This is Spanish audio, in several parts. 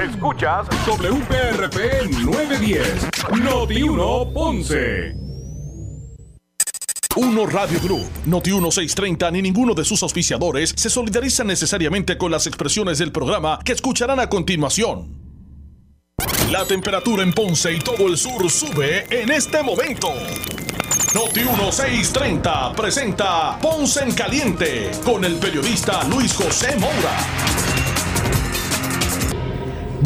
Escuchas WPRP 910, Noti 1 Ponce. Uno Radio Group, Noti 1630 ni ninguno de sus auspiciadores se solidariza necesariamente con las expresiones del programa que escucharán a continuación. La temperatura en Ponce y todo el sur sube en este momento. Noti 1630 presenta Ponce en Caliente con el periodista Luis José Moura.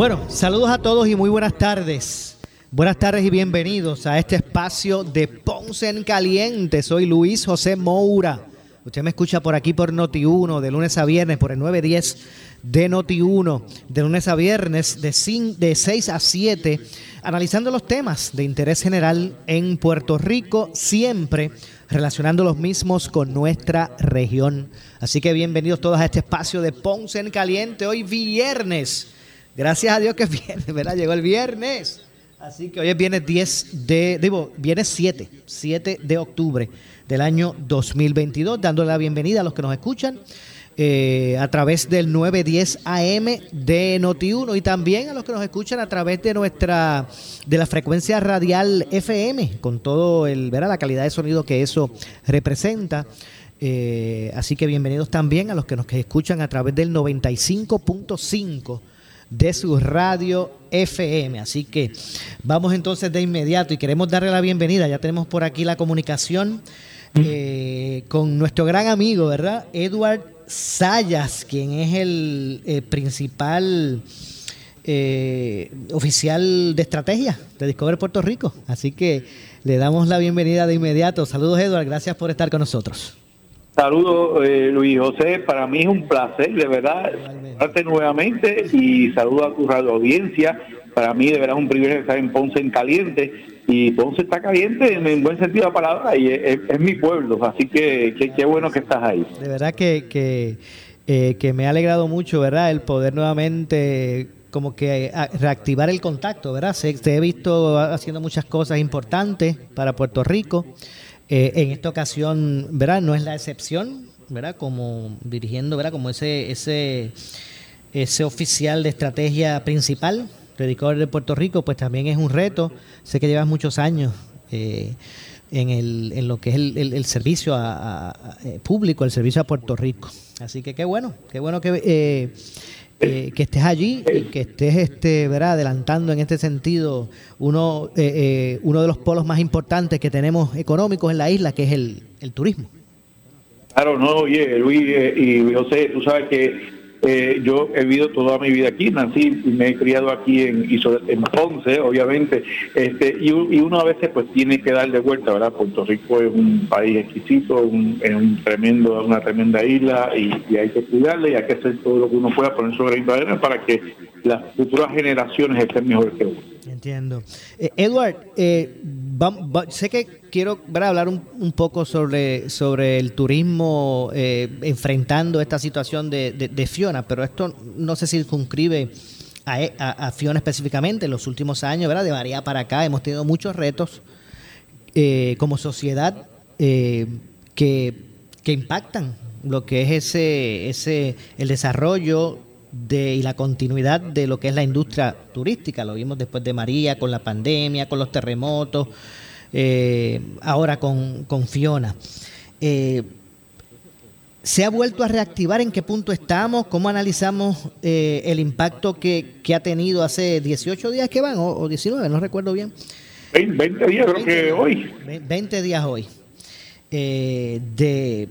Bueno, saludos a todos y muy buenas tardes. Buenas tardes y bienvenidos a este espacio de Ponce en Caliente. Soy Luis José Moura. Usted me escucha por aquí por Noti1 de lunes a viernes por el 910 de Noti1 de lunes a viernes de, de 6 a 7 analizando los temas de interés general en Puerto Rico siempre relacionando los mismos con nuestra región. Así que bienvenidos todos a este espacio de Ponce en Caliente hoy viernes. Gracias a Dios que es viernes, ¿verdad? Llegó el viernes. Así que hoy es viernes 10 de, digo, viernes 7, 7 de octubre del año 2022, dándole la bienvenida a los que nos escuchan eh, a través del 910 AM de Noti1 y también a los que nos escuchan a través de nuestra de la frecuencia radial FM con todo el verá la calidad de sonido que eso representa. Eh, así que bienvenidos también a los que nos escuchan a través del 95.5 de su radio FM. Así que vamos entonces de inmediato y queremos darle la bienvenida. Ya tenemos por aquí la comunicación eh, con nuestro gran amigo, ¿verdad? Edward Sayas, quien es el eh, principal eh, oficial de estrategia de Discover Puerto Rico. Así que le damos la bienvenida de inmediato. Saludos, Edward. Gracias por estar con nosotros. Saludos, eh, Luis José. Para mí es un placer, de verdad, estar nuevamente y saludo a tu radio audiencia. Para mí, de verdad, es un privilegio estar en Ponce en Caliente. Y Ponce está caliente en buen sentido de la palabra y es, mi pueblo. Así que qué bueno que estás ahí. De verdad que, que, eh, que me ha alegrado mucho, ¿verdad? El poder nuevamente como que reactivar el contacto, ¿verdad? te he visto haciendo muchas cosas importantes para Puerto Rico. Eh, en esta ocasión, ¿verdad? No es la excepción, ¿verdad? Como dirigiendo, ¿verdad? Como ese, ese, ese oficial de estrategia principal, predicador de Puerto Rico, pues también es un reto. Sé que llevas muchos años eh, en, el, en lo que es el, servicio a, eh, público, el servicio a Puerto Rico. Así que qué bueno, qué bueno que eh, que estés allí y que estés este, ¿verdad? adelantando en este sentido uno, eh, eh, uno de los polos más importantes que tenemos económicos en la isla, que es el, el turismo. Claro, no, oye, Luis y José, tú sabes que eh, yo he vivido toda mi vida aquí, nací y me he criado aquí en, Ponce, obviamente, este, y, uno a veces pues tiene que darle vuelta, ¿verdad? Puerto Rico es un país exquisito, es un tremendo, una tremenda isla y, hay que cuidarle y hay que hacer todo lo que uno pueda poner sobre la para que las futuras generaciones estén mejor que uno. Entiendo. Eh, Edward, eh, sé que quiero hablar un, poco sobre, sobre el turismo eh, enfrentando esta situación de, Fiona, pero esto no se circunscribe a, a, Fiona específicamente. En los últimos años, ¿verdad? de María para acá, hemos tenido muchos retos como sociedad que, que impactan lo que es ese, ese el desarrollo de, y la continuidad de lo que es la industria turística. Lo vimos después de María, con la pandemia, con los terremotos, eh, ahora con, con Fiona. Eh, ¿Se ha vuelto a reactivar? ¿En qué punto estamos? ¿Cómo analizamos eh, el impacto que, que, ha tenido hace 18 días que van o, 19? No recuerdo bien. 20 días creo que hoy. 20 días hoy. de,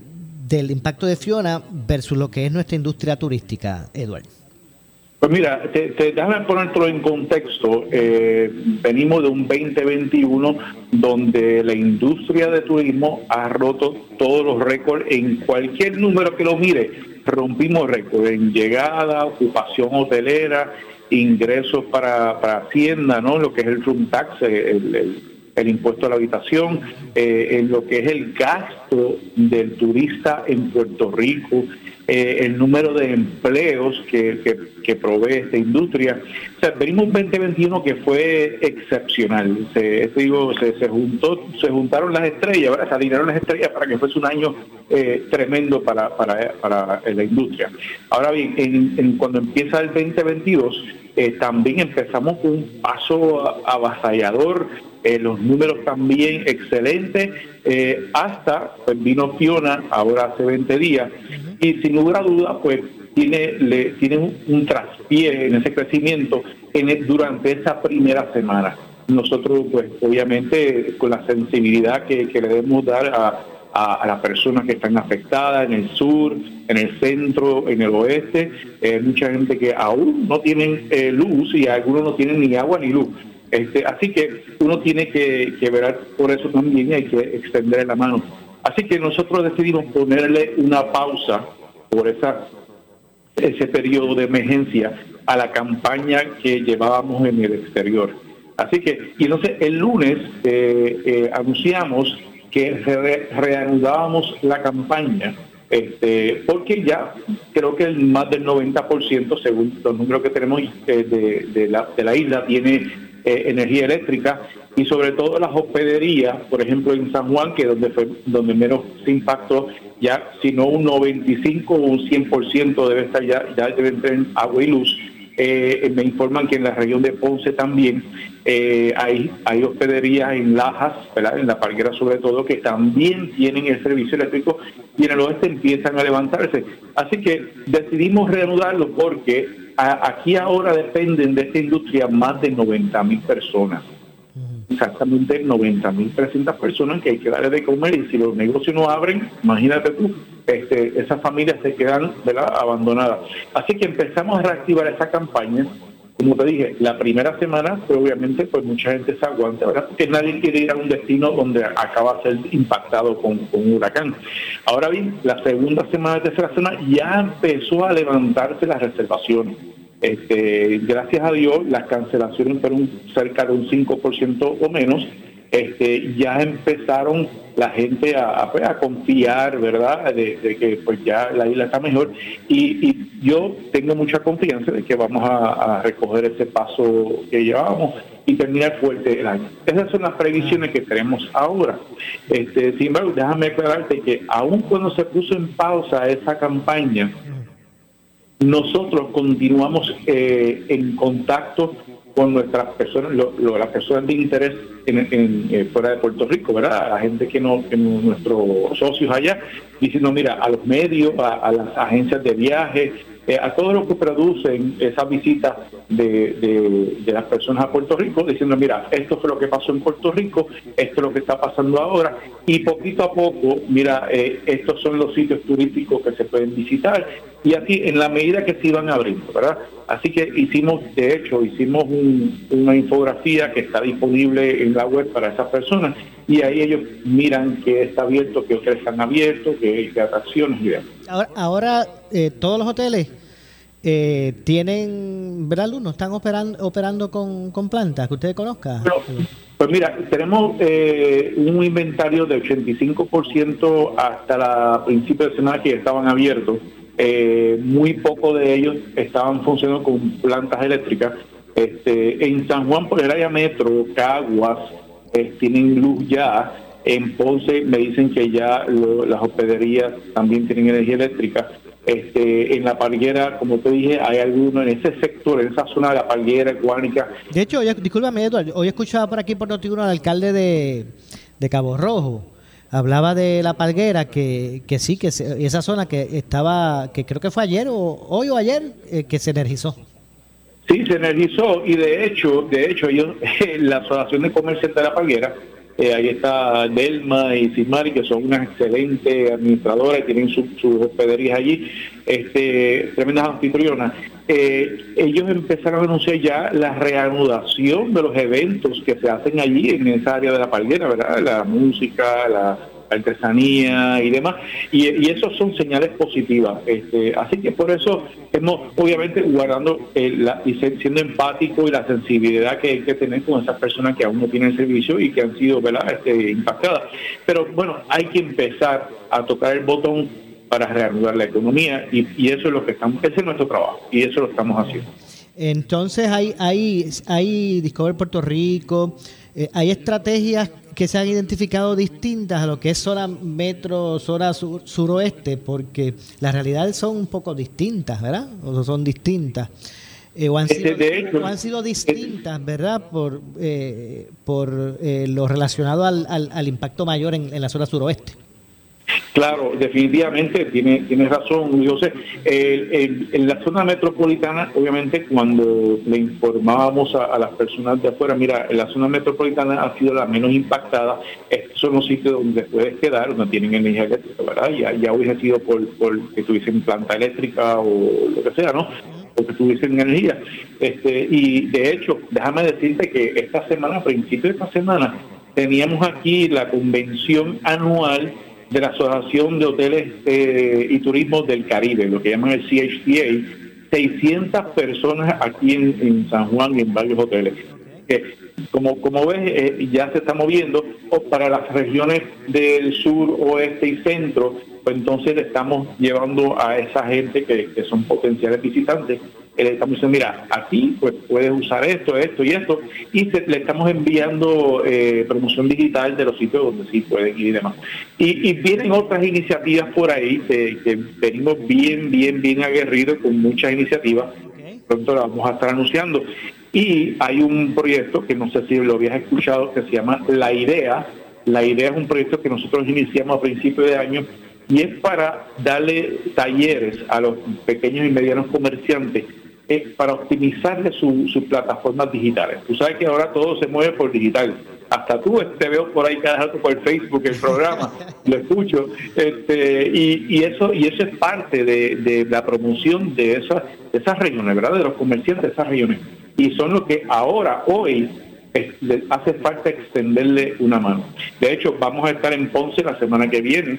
del impacto de Fiona versus lo que es nuestra industria turística, Eduardo? Pues mira, te, te, déjame ponértelo en contexto. Eh, venimos de un 2021 donde la industria de turismo ha roto todos los récords en cualquier número que lo mire. Rompimos récords en llegada, ocupación hotelera, ingresos para, para Hacienda, ¿no? Lo que es el room tax, el impuesto a la habitación, eh, en lo que es el gasto del turista en Puerto Rico, eh, el número de empleos que, que, provee esta industria. O sea, venimos un 2021 que fue excepcional. Se, digo, se, se, juntó, se juntaron las estrellas, ¿verdad? se alinearon las estrellas para que fuese un año eh, tremendo para, para, para, la industria. Ahora bien, en, cuando empieza el 2022, eh, también empezamos con un paso avasallador eh, los números también excelentes, eh, hasta pues, vino Fiona ahora hace 20 días, y sin lugar a duda, pues tiene, tiene un, traspié en ese crecimiento en durante esa primera semana. Nosotros, pues obviamente, con la sensibilidad que, le debemos dar a, a, las personas que están afectadas en el sur, en el centro, en el oeste. Eh, mucha gente que aún no tienen luz y algunos no tienen ni agua ni luz. Este, así que uno tiene que, que ver por eso también hay que extender la mano. Así que nosotros decidimos ponerle una pausa por esa ese periodo de emergencia a la campaña que llevábamos en el exterior. Así que, y entonces el lunes eh, eh, anunciamos que reanudábamos la campaña, este, porque ya creo que el más del 90%, según los números que tenemos eh, de, de, la, de la isla, tiene eh, energía eléctrica y sobre todo las hospederías, por ejemplo en San Juan, que es donde fue donde menos se impactó, ya si no un 95 o un 100% debe estar ya, ya debe tener agua y luz. Eh, me informan que en la región de Ponce también eh, hay, hay hospederías en Lajas, en la Parguera sobre todo, que también tienen el servicio eléctrico y en el oeste empiezan a levantarse. Así que decidimos reanudarlo porque aquí ahora dependen de esta industria más de 90 mil personas. Exactamente 90 mil 300 personas que hay que darle de comer y si los negocios no abren, imagínate tú, este, esas familias se quedan abandonadas. Así que empezamos a reactivar esa campaña como te dije, la primera semana, pues obviamente, pues mucha gente se aguanta, ¿verdad? Porque nadie quiere ir a un destino donde acaba de ser impactado con, un huracán. Ahora bien, la segunda semana, tercera semana, ya empezó a levantarse las reservaciones. Este, gracias a Dios, las cancelaciones fueron cerca de un 5% o menos. Este, ya empezaron la gente a, pues, confiar, ¿verdad?, de, que pues ya la isla está mejor. Y, yo tengo mucha confianza de que vamos a, recoger ese paso que llevamos y terminar fuerte el año. Esas son las previsiones que tenemos ahora. Este, sin embargo, déjame aclararte que aun cuando se puso en pausa esa campaña, nosotros continuamos eh, en contacto con nuestras personas, las personas de interés eh, fuera de Puerto Rico, ¿verdad? A la gente que no, nuestros socios allá, diciendo, mira, a los medios, a las agencias de viaje, eh, a todos los que producen esas visitas de, las personas a Puerto Rico, diciendo, mira, esto fue lo que pasó en Puerto Rico, esto es lo que está pasando ahora, y poquito a poco, mira, estos son los sitios turísticos que se pueden visitar, y así en la medida que se iban abriendo, ¿verdad? Así que hicimos, de hecho, hicimos una infografía que está disponible en la web para esas personas, y ahí ellos miran que está abierto, que hoteles están abiertos, que atracciones y demás. Ahora, ahora eh, todos los hoteles eh, tienen, ¿verdad, luz? ¿No están operando, operando con, con plantas que usted conozca? pues mira, tenemos eh, un inventario de 85% hasta la principio de semana que estaban abiertos. Muy poco de ellos estaban funcionando con plantas eléctricas. Este, en San Juan, por el área metro, Caguas, tienen luz ya en Ponce me dicen que ya las hospederías también tienen energía eléctrica. Este, en la palguera, como te dije, hay algunos en ese sector, en esa zona de la palguera, Guánica. De hecho, hoy, discúlpame, Eduardo, hoy escuchaba por aquí por Notiuno al alcalde de, de Cabo Rojo. Hablaba de la palguera, que, que sí, que esa zona que estaba, que creo que fue ayer o hoy o ayer, eh, que se energizó. Sí, se energizó y de hecho, de hecho, ellos, la Asociación de Comercio de la Palguera, eh, ahí está Delma y Cismari, que son unas excelentes administradoras, tienen sus hospederías allí, este, tremendas anfitrionas. Eh, ellos empezaron a anunciar ya la reanudación de los eventos que se hacen allí en esa área de la palguera, ¿verdad? La música, la, artesanía y demás, y, y eso son señales positivas. Este, así que por eso hemos, obviamente, guardando la, y siendo empático y la sensibilidad que hay que tener con esas personas que aún no tienen servicio y que han sido. Este, impactadas. Pero bueno, hay que empezar a tocar el botón para reanudar la economía y, y eso es lo que estamos, ese es nuestro trabajo y eso lo estamos haciendo. Entonces hay, hay, hay Discover Puerto Rico, eh, hay estrategias que se han identificado distintas a lo que es zona metro, zona suroeste, porque las realidades son un poco distintas, ¿verdad? O son distintas. Eh, o, han sido, han sido, distintas, ¿verdad? Por, eh, por lo relacionado al, al, impacto mayor en, en la zona suroeste. Claro, definitivamente tiene, tiene razón, José. en la zona metropolitana, obviamente, cuando le informábamos a, las personas de afuera, mira, en la zona metropolitana ha sido la menos impactada. Estos son los sitios donde puedes quedar, donde tienen energía eléctrica, ¿verdad? Ya, ya hubiese sido por, por que tuviesen planta eléctrica o lo que sea, ¿no? O que tuviesen energía. Este, y de hecho, déjame decirte que esta semana, a principios de esta semana, teníamos aquí la convención anual de la Asociación de Hoteles eh, y Turismo del Caribe, lo que llaman el CHTA, 600 personas aquí en, San Juan y en varios hoteles. como, como ves, eh, ya se está moviendo para las regiones del sur, oeste y centro, pues entonces estamos llevando a esa gente que son potenciales visitantes le estamos diciendo, mira, aquí pues puedes usar esto, esto y esto, y le estamos enviando eh, promoción digital de los sitios donde sí pueden ir y demás. Y, vienen otras iniciativas por ahí que, venimos bien, bien, bien aguerridos con muchas iniciativas. Pronto las vamos a estar anunciando. Y hay un proyecto que no sé si lo habías escuchado que se llama La Idea. La Idea es un proyecto que nosotros iniciamos a principios de año y es para darle talleres a los pequeños y medianos comerciantes para optimizarle sus plataformas digitales. Tú sabes que ahora todo se mueve por digital. Hasta tú te veo por ahí cada rato por Facebook el programa, lo escucho, este, y, eso y eso es parte de, la promoción de esas, de esas regiones, ¿verdad? De los comerciantes de esas regiones. Y son los que ahora, hoy, hace falta extenderle una mano. De hecho, vamos a estar en Ponce la semana que viene,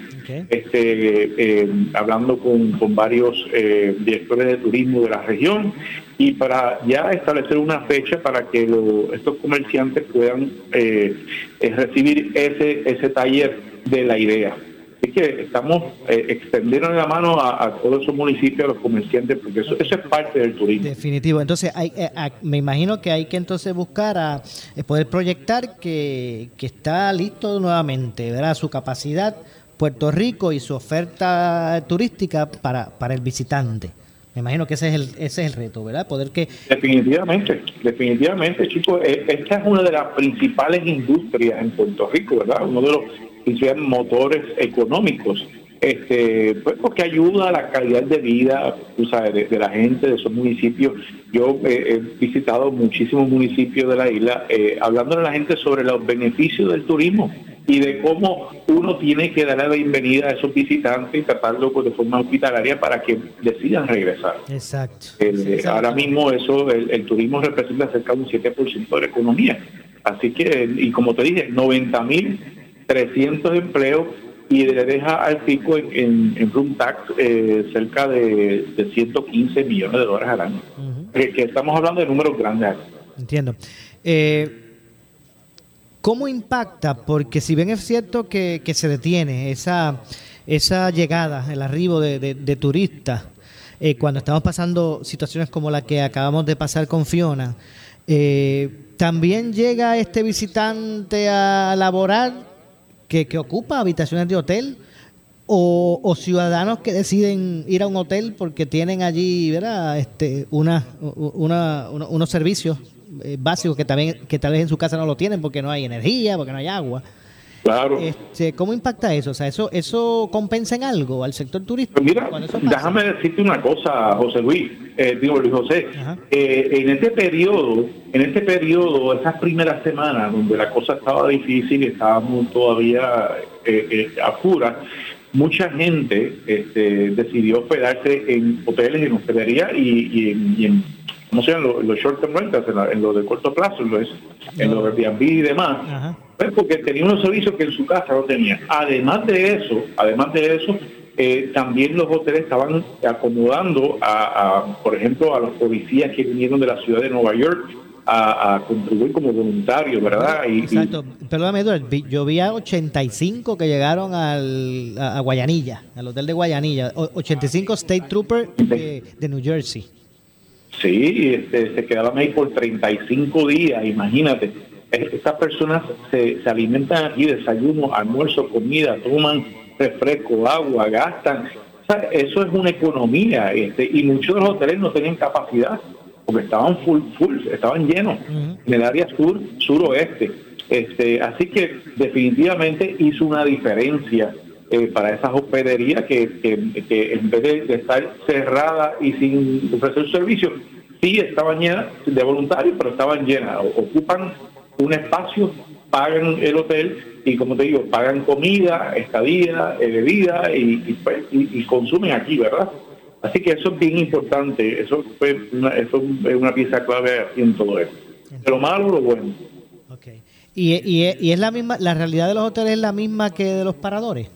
este, eh, hablando con, varios eh, directores de turismo de la región y para ya establecer una fecha para que estos comerciantes puedan eh, recibir ese, ese taller de la idea. Así que estamos eh, extendiendo la mano a, todos esos municipios, a los comerciantes, porque eso, es parte del turismo. Definitivo. Entonces, hay, eh, me imagino que hay que entonces buscar a eh, poder proyectar que, está listo nuevamente, ¿verdad? Su capacidad, Puerto Rico y su oferta turística para, para el visitante. Me imagino que ese es el, ese es el reto, ¿verdad? Poder que... Definitivamente, definitivamente, chicos. Esta es una de las principales industrias en Puerto Rico, ¿verdad? Uno de los y sean motores económicos, este, pues porque ayuda a la calidad de vida de, la gente de esos municipios. Yo eh, he visitado muchísimos municipios de la isla, eh, hablando a la gente sobre los beneficios del turismo y de cómo uno tiene que dar la bienvenida a esos visitantes y tratarlo pues, de forma hospitalaria para que decidan regresar. Exacto. Eh, ahora mismo eso, el, turismo representa cerca de un 7% de la economía. Así que, y como te dije, 90 mil 300 empleos y le deja al pico en, en, room tax eh, cerca de, 115 millones de dólares al año. que, estamos hablando de números grandes. Entiendo. Eh, ¿Cómo impacta? Porque si bien es cierto que, se detiene esa, esa llegada, el arribo de, turistas, eh, cuando estamos pasando situaciones como la que acabamos de pasar con Fiona, también llega este visitante a laborar que, ocupa habitaciones de hotel o, ciudadanos que deciden ir a un hotel porque tienen allí ¿verdad? Este, una, unos servicios eh, básicos que también que tal vez en su casa no lo tienen porque no hay energía, porque no hay agua. Claro. Este, ¿Cómo impacta eso? O sea, ¿eso, eso compensa en algo al sector turístico? Pues mira, déjame decirte una cosa, José Luis, eh, digo Luis José. Eh, en este periodo, en este periodo, esas primeras semanas donde la cosa estaba difícil y estábamos todavía eh, eh a mucha gente este, decidió hospedarse en hoteles, en hostelería y, en, no sean los, los short term rentals, en, lo de corto plazo, en, los, en los Airbnb y demás, pues porque tenía unos servicios que en su casa no tenía. Además de eso, además de eso, eh, también los hoteles estaban acomodando a, por ejemplo, a los policías que vinieron de la ciudad de Nueva York a, contribuir como voluntarios, ¿verdad? Y, Exacto. Perdóname, yo vi a 85 que llegaron al, a, Guayanilla, al hotel de Guayanilla, 85 State Trooper de, New Jersey. Sí, este, se quedaban ahí por 35 días, imagínate. Estas personas se, se alimentan aquí, desayuno, almuerzo, comida, toman refresco, agua, gastan. eso es una economía este, y muchos de los hoteles no tenían capacidad porque estaban full, full, estaban llenos en el área sur, suroeste. Este, así que definitivamente hizo una diferencia eh, para esas hospederías que, en vez de, estar cerrada y sin ofrecer servicio, sí estaban llenas de voluntarios, pero estaban llenas, ocupan un espacio, pagan el hotel y como te digo, pagan comida, estadía, eh, bebida pues, y, y, consumen aquí, ¿verdad? Así que eso es bien importante, eso, fue una, eso es una pieza clave en todo esto. Lo malo, lo bueno. Okay. ¿Y, y, y es la misma, la realidad de los hoteles es la misma que de los paradores?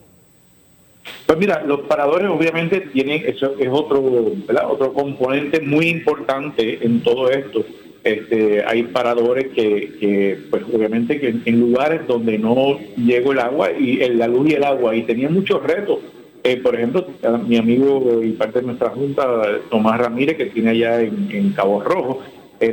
Pues mira, los paradores obviamente tienen, eso es otro, otro componente muy importante en todo esto. Este, hay paradores que, pues obviamente que en, lugares donde no llegó el agua y la luz y el agua y tenía muchos retos. Eh, por ejemplo, mi amigo y parte de nuestra junta, Tomás Ramírez, que tiene allá en, Cabo Rojo,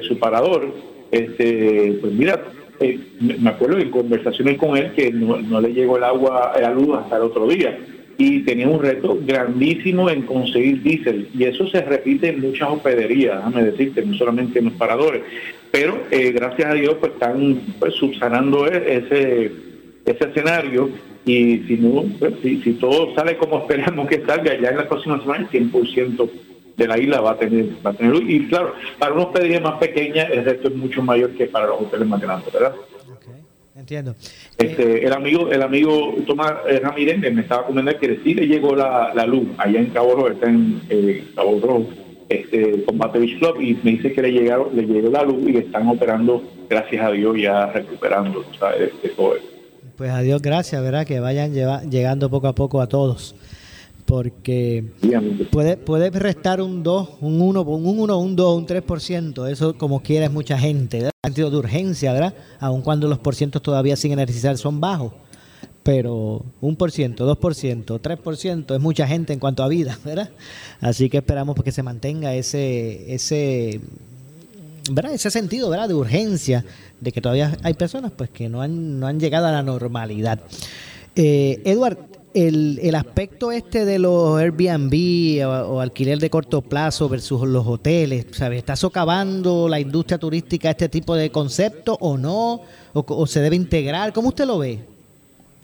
su parador, este, pues mira, eh, me acuerdo en conversaciones con él que no, no le llegó el agua, la luz hasta el otro día y tenía un reto grandísimo en conseguir diésel. Y eso se repite en muchas hospederías, déjame decirte, no solamente en los paradores. Pero eh, gracias a Dios pues están pues, subsanando e-, ese, ese escenario y si no pues, si, todo sale como esperamos que salga ya en la próxima semana el 100% de la isla va a tener va a tener y claro para una hospedería más pequeña el resto es mucho mayor que para los hoteles más grandes verdad Entiendo. Este, el amigo el amigo Tomás eh, Ramírez me estaba comentando que sí le llegó la, luz allá en Cabo Rojo, está en eh, Cabo Rojo, este, Combate Beach Club, y me dice que le llegaron, le llegó la luz y están operando, gracias a Dios, ya recuperando este, todo Pues a Dios gracias, ¿verdad? Que vayan llegando poco a poco a todos porque puede, puede restar un 2, un 1, un 1, un 2, un 3%, eso como quiera es mucha gente, ¿verdad? sentido de urgencia, ¿verdad? Aun cuando los porcientos todavía sin energizar son bajos, pero un por ciento, dos por ciento, tres por ciento es mucha gente en cuanto a vida, ¿verdad? Así que esperamos que se mantenga ese, ese, ¿verdad? Ese sentido, ¿verdad? De urgencia, de que todavía hay personas pues que no han, no han llegado a la normalidad. Eh, Edward, el, el, aspecto este de los Airbnb o, alquiler de corto plazo versus los hoteles, ¿sabes? ¿Está socavando la industria turística este tipo de concepto o no? ¿O, se debe integrar? ¿Cómo usted lo ve?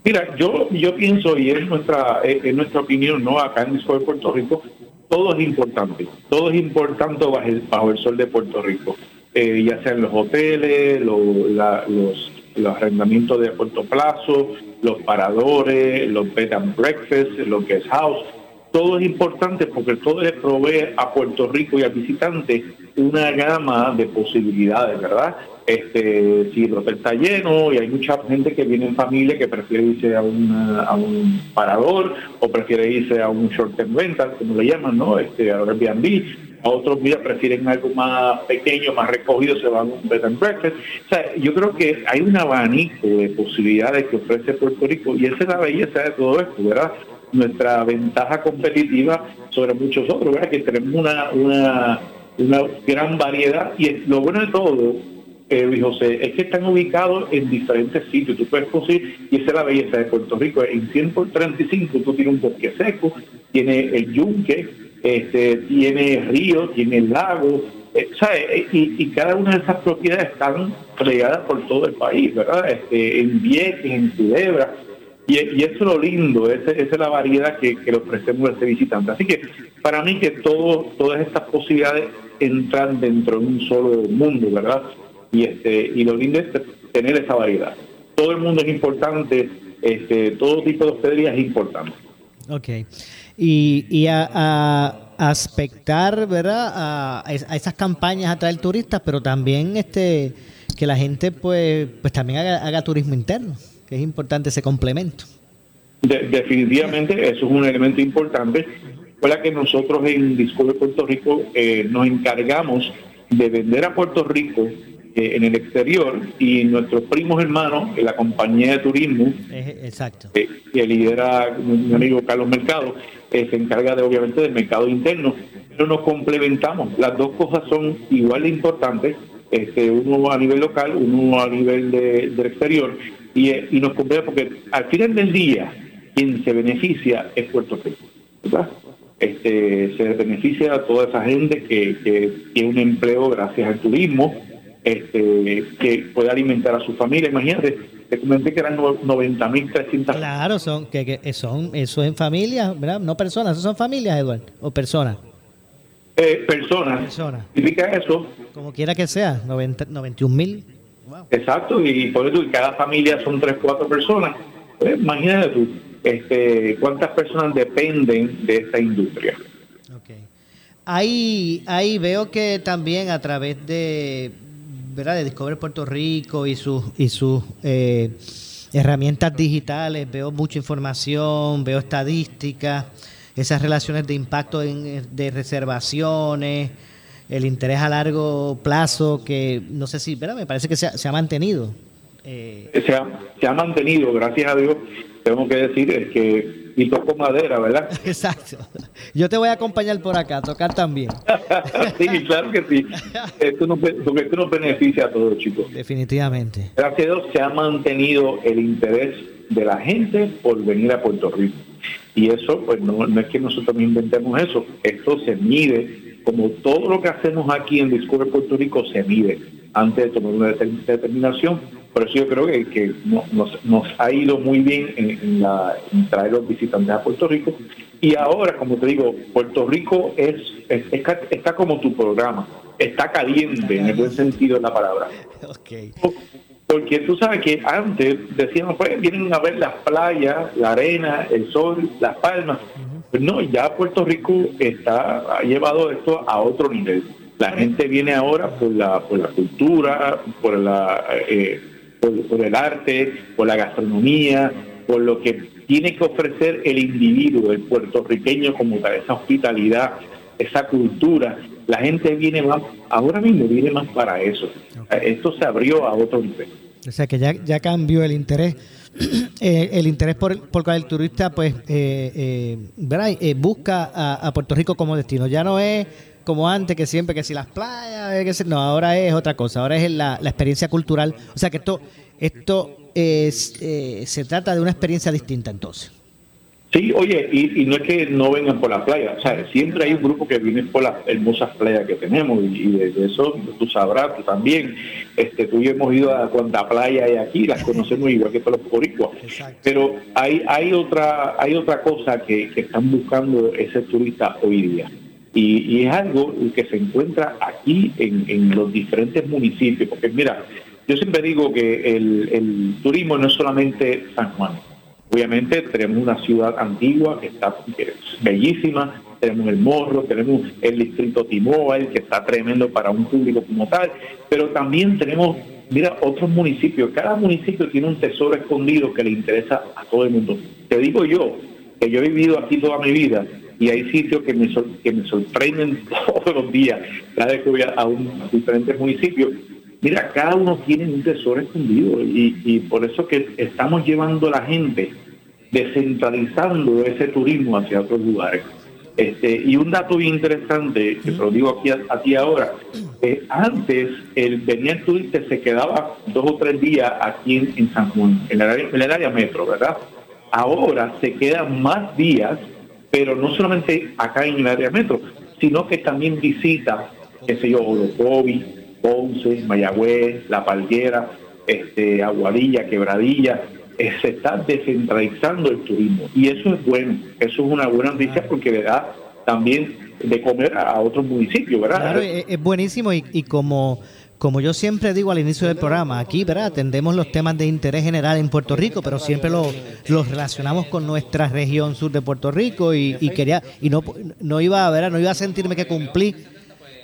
Mira, yo yo pienso, y es nuestra es nuestra opinión, ¿no? Acá en el sol de Puerto Rico, todo es importante. Todo es importante bajo el, bajo el sol de Puerto Rico. Eh, ya sean los hoteles, los, los arrendamientos de corto plazo, los paradores, los bed and breakfast, los guest house. Todo es importante porque todo le provee a Puerto Rico y al visitante una gama de posibilidades, ¿verdad? Este, si el hotel está lleno y hay mucha gente que viene en familia que prefiere irse a, a un parador o prefiere irse a un short term rental, como le llaman, ¿no? Este, a Airbnb a otros días prefieren algo más pequeño, más recogido, se van a un bed and breakfast. O sea, yo creo que hay un abanico de posibilidades que ofrece Puerto Rico y esa es la belleza de todo esto, ¿verdad? Nuestra ventaja competitiva sobre muchos otros, ¿verdad? Que tenemos una, una, una gran variedad y lo bueno de todo eh, José, es que están ubicados en diferentes sitios. Tú puedes conseguir, y esa es la belleza de Puerto Rico, en 100 por 35 tú tienes un bosque seco, tienes el yunque, este, tiene río, tiene lago, eh, eh, Y, cada una de esas propiedades están regadas por todo el país, ¿verdad? Este, en Vieques, en Culebra. Y, eso es lo lindo, esa, es la variedad que, le ofrecemos a este visitante. Así que para mí que todo, todas estas posibilidades entran dentro de un solo mundo, ¿verdad? Y, este, y lo lindo es tener esa variedad. Todo el mundo es importante, este, todo tipo de hospedería es importante. Ok. Y, y a, aspectar, ¿verdad? A, a esas campañas a traer turistas, pero también este que la gente pues, pues también haga, turismo interno, que es importante ese complemento. definitivamente eso es un elemento importante. Fue la que nosotros en Discovery Puerto Rico eh, nos encargamos de vender a Puerto Rico eh, en el exterior y nuestros primos hermanos la compañía de turismo, exacto. Eh, que lidera mi amigo Carlos Mercado, se encarga de obviamente del mercado interno, pero nos complementamos. Las dos cosas son igual de importantes este, uno a nivel local, uno a nivel de, del exterior, y, y nos conviene porque al final del día quien se beneficia es Puerto Rico, ¿verdad? Este, se beneficia a toda esa gente que, que tiene un empleo gracias al turismo, este, que puede alimentar a su familia. Imagínate, te comenté que eran 90.300. Claro, son, que, que son, eso en familias, ¿verdad? No personas, eso son familias, Eduardo, o personas. Eh, personas. Persona. Significa eso. Como quiera que sea, 90, 91 mil. Exacto, y por eso cada familia son 3, 4 personas. Pues, imagínate tú, este, cuántas personas dependen de esta industria. Okay. Ahí, ahí veo que también a través de, de Discover Puerto Rico y sus, y sus eh, herramientas digitales, veo mucha información, veo estadísticas esas relaciones de impacto de reservaciones, el interés a largo plazo, que no sé si, ¿verdad? me parece que se ha, se ha mantenido. Eh, se, ha, se ha mantenido, gracias a Dios, tengo que decir, es que y toco madera, ¿verdad? Exacto. Yo te voy a acompañar por acá, a tocar también. sí, claro que sí. Esto nos, porque esto nos beneficia a todos, chicos. Definitivamente. Gracias a Dios se ha mantenido el interés de la gente por venir a Puerto Rico. Y eso, pues no, no es que nosotros inventemos eso, esto se mide, como todo lo que hacemos aquí en Discover Puerto Rico se mide antes de tomar una determinación. Por eso yo creo que, que nos, nos, ha ido muy bien en, la, traer los visitantes a Puerto Rico. Y ahora, como te digo, Puerto Rico es, está como tu programa, está caliente en el buen sentido de la palabra. Okay. Porque tú sabes que antes decíamos, pues vienen a ver las playas, la arena, el sol, las palmas. Pues no, ya Puerto Rico está ha llevado esto a otro nivel. La gente viene ahora por la, por la cultura, por, la, eh, por, el arte, por la gastronomía, por lo que tiene que ofrecer el individuo, el puertorriqueño como tal, esa hospitalidad, esa cultura. La gente viene más, ahora mismo viene más para eso. Esto se abrió a otro nivel. O sea que ya, ya cambió el interés. Eh, el interés por, por el turista pues eh, eh, busca a, Puerto Rico como destino. Ya no es como antes, que siempre que si las playas, que no, ahora es otra cosa, ahora es la, la experiencia cultural. O sea que esto, esto es, se trata de una experiencia distinta entonces. Sí, oye, y, no es que no vengan por la playa, o sea, siempre hay un grupo que viene por las hermosas playas que tenemos y, de, eso tú sabrás, tú también, este, tú y yo hemos ido a cuanta playa hay aquí, las conocemos igual que todos los boricuas, pero hay, hay, otra, hay otra cosa que, están buscando ese turista hoy día. Y, es algo que se encuentra aquí en, los diferentes municipios, porque mira, yo siempre digo que el, el turismo no es solamente San Juan, Obviamente tenemos una ciudad antigua que está bellísima, tenemos el Morro, tenemos el distrito T-Mobile que está tremendo para un público como tal, pero también tenemos, mira, otros municipios. Cada municipio tiene un tesoro escondido que le interesa a todo el mundo. Te digo yo, que yo he vivido aquí toda mi vida y hay sitios que me, que me sorprenden todos los días cada vez que voy a, un, diferentes municipios Mira, cada uno tiene un tesoro escondido y, por eso que estamos llevando a la gente, descentralizando ese turismo hacia otros lugares. Este, y un dato bien interesante, que te lo digo aquí a, ahora, antes el venía el turista se quedaba dos o tres días aquí en, San Juan, en el, área, en el área metro, ¿verdad? Ahora se quedan más días, pero no solamente acá en el área metro, sino que también visita, qué sé yo, Orocovi, Ponce, Mayagüez, La Palguera, este, Aguadilla, Quebradilla, eh, se está descentralizando el turismo. Y eso es bueno, eso es una buena noticia porque le da también de comer a otros municipios, ¿verdad? Claro, es, buenísimo y, como como yo siempre digo al inicio del programa, aquí ¿verdad? atendemos los temas de interés general en Puerto Rico, pero siempre los relacionamos con nuestra región sur de Puerto Rico y, quería y no, no iba ¿verdad? no iba a sentirme que cumplí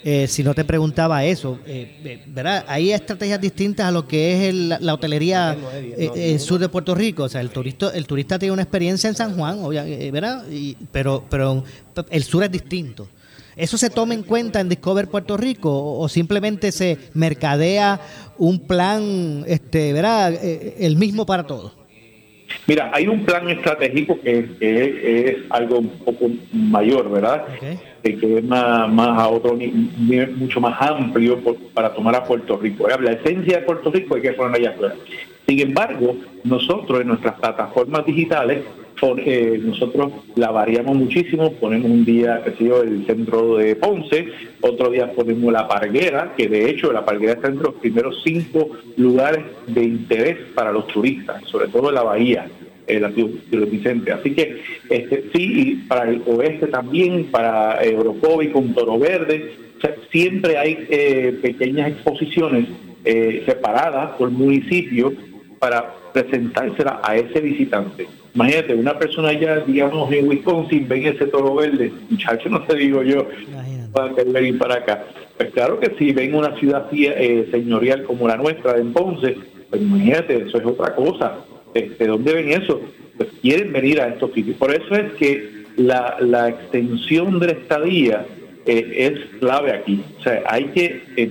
eh, si no te preguntaba eso. Eh, eh, ¿verdad? Hay estrategias distintas a lo que es la hotelería en sur de Puerto Rico. O sea, el turista, el turista tiene una experiencia en San Juan, ¿verdad? pero, pero el sur es distinto. ¿Eso se toma en cuenta en Discover Puerto Rico o, simplemente se mercadea un plan, este, ¿verdad? el mismo para todos? Mira, hay un plan estratégico que, es algo un poco mayor, ¿verdad? que es más, más a otro nivel mucho más amplio para tomar a Puerto Rico. La esencia de Puerto Rico hay que ponerla allá afuera. Sin embargo, nosotros en nuestras plataformas digitales, eh, nosotros la variamos muchísimo, ponemos un día, que sé el centro de Ponce, otro día ponemos la Parguera, que de hecho la Parguera está entre los primeros cinco lugares de interés para los turistas, sobre todo la bahía el antiguo Vicente. Así que este, sí, y para el oeste también, para Eurocovi con Toro Verde, siempre hay eh, pequeñas exposiciones eh, separadas por municipio para presentársela a ese visitante. Imagínate, una persona allá, digamos, en Wisconsin, ven ese toro verde, muchacho, no te digo yo, para que venir para acá. Pues claro que si ven una ciudad eh, señorial como la nuestra de Ponce, pues imagínate, eso es otra cosa. ¿De dónde ven eso? Pues quieren venir a estos sitios. Por eso es que la, la extensión de la estadía eh, es clave aquí. O sea, hay que eh,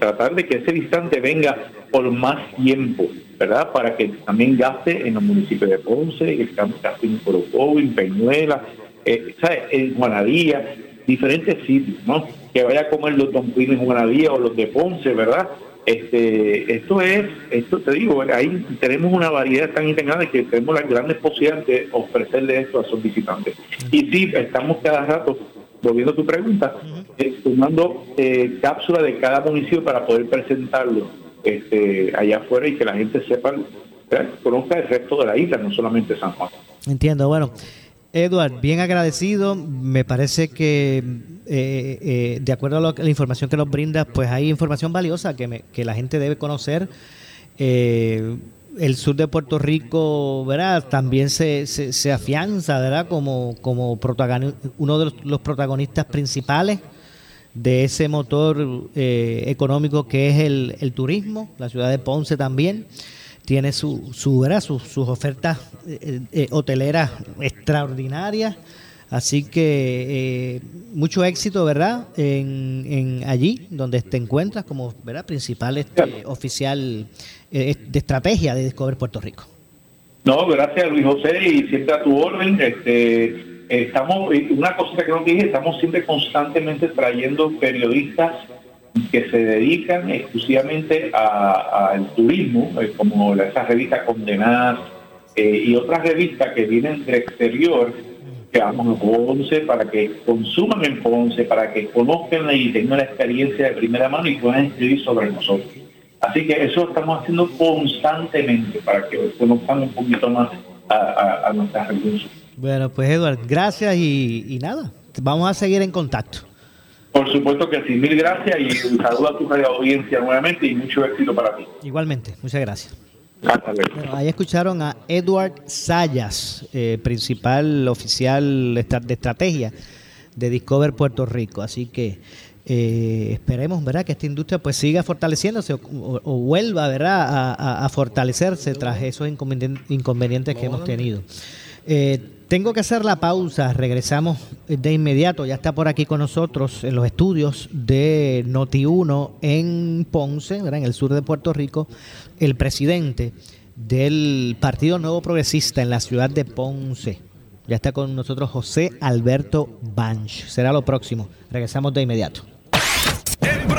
tratar de que ese visitante venga por más tiempo, ¿verdad? Para que también gaste en los municipios de Ponce, que gaste en Corocobo, en Peñuela, eh, en Juanadía, diferentes sitios, ¿no? Que vaya a comer los Don en Juanadía o los de Ponce, ¿verdad? Este, esto es, esto te digo, ahí tenemos una variedad tan integrada que tenemos las grandes posibilidades de ofrecerle esto a sus visitantes. Y sí, estamos cada rato, volviendo a tu pregunta, eh, tomando eh, cápsulas de cada municipio para poder presentarlo este, allá afuera y que la gente sepa, conozca el resto de la isla, no solamente San Juan. Entiendo, bueno. Edward, bien agradecido. Me parece que, eh, eh, de acuerdo a, la información que nos brinda, pues hay información valiosa que, que la gente debe conocer. Eh, el sur de Puerto Rico, ¿verdad? También se, se, afianza, ¿verdad? Como, como uno de los, protagonistas principales de ese motor económico que es el, el turismo, la ciudad de Ponce también tiene su, su sus, ofertas eh, eh, hoteleras extraordinarias. Así que eh, mucho éxito, ¿verdad? En, en, allí donde te encuentras como ¿verdad? principal este, oficial de estrategia de Discover Puerto Rico. No, gracias Luis José y siempre a tu orden. Este, estamos, una cosa que no dije, estamos siempre constantemente trayendo periodistas que se dedican exclusivamente al turismo, eh, como esas revistas condenadas eh, y otras revistas que vienen del exterior, que vamos a Ponce, para que consuman en Ponce, para que conozcan y tengan la experiencia de primera mano y puedan escribir sobre nosotros. Así que eso estamos haciendo constantemente para que conozcan un poquito más a, nuestras revistas. Bueno, pues Eduardo, gracias y nada, vamos a seguir en contacto. Por supuesto que sí, mil gracias y un saludo a tu audiencia nuevamente y mucho éxito para ti. Igualmente, muchas gracias. ahí escucharon a Edward Sayas, eh, principal oficial de estrategia de Discover Puerto Rico. Así que eh, esperemos ¿verdad? que esta industria pues siga fortaleciéndose o, vuelva ¿verdad? A, a, fortalecerse tras esos inconvenientes que hemos tenido. Eh, tengo que hacer la pausa, regresamos de inmediato. Ya está por aquí con nosotros en los estudios de Noti1 en Ponce, en el sur de Puerto Rico, el presidente del Partido Nuevo Progresista en la ciudad de Ponce. Ya está con nosotros José Alberto Banch. Será lo próximo. Regresamos de inmediato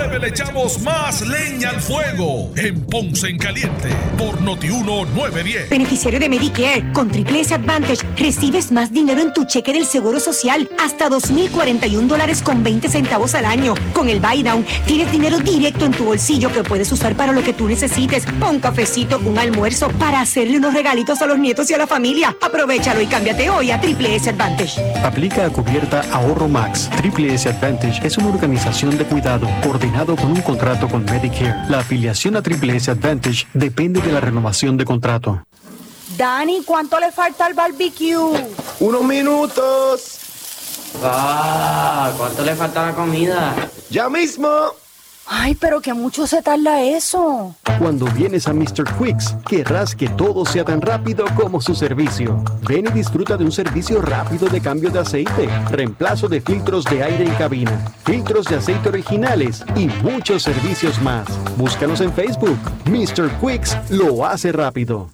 breve le echamos más leña al fuego en Ponce en Caliente por Notiuno 910. Beneficiario de Medicare con Triple S Advantage recibes más dinero en tu cheque del Seguro Social, hasta 2.041 dólares con 20 centavos al año. Con el Buy Down tienes dinero directo en tu bolsillo que puedes usar para lo que tú necesites. Un cafecito, un almuerzo, para hacerle unos regalitos a los nietos y a la familia. Aprovechalo y cámbiate hoy a Triple S Advantage. Aplica a cubierta Ahorro Max. Triple S Advantage es una organización de cuidado, coordinación combinado con un contrato con Medicare. La afiliación a Triple S Advantage depende de la renovación de contrato. Dani, ¿cuánto le falta al barbecue? Unos minutos. Ah, ¿cuánto le falta la comida? Ya mismo. Ay, pero que mucho se tarda eso. Cuando vienes a Mr. Quicks, querrás que todo sea tan rápido como su servicio. Ven y disfruta de un servicio rápido de cambio de aceite, reemplazo de filtros de aire en cabina, filtros de aceite originales y muchos servicios más. Búscanos en Facebook. Mr. Quicks lo hace rápido.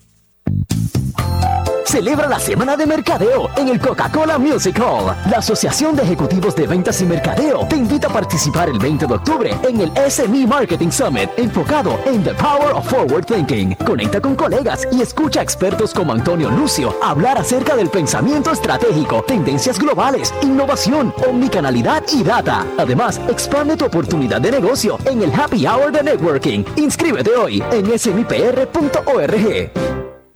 Celebra la semana de mercadeo en el Coca-Cola Music Hall. La Asociación de Ejecutivos de Ventas y Mercadeo te invita a participar el 20 de octubre en el SME Marketing Summit enfocado en The Power of Forward Thinking. Conecta con colegas y escucha a expertos como Antonio Lucio hablar acerca del pensamiento estratégico, tendencias globales, innovación, omnicanalidad y data. Además, expande tu oportunidad de negocio en el Happy Hour de Networking. Inscríbete hoy en smipr.org.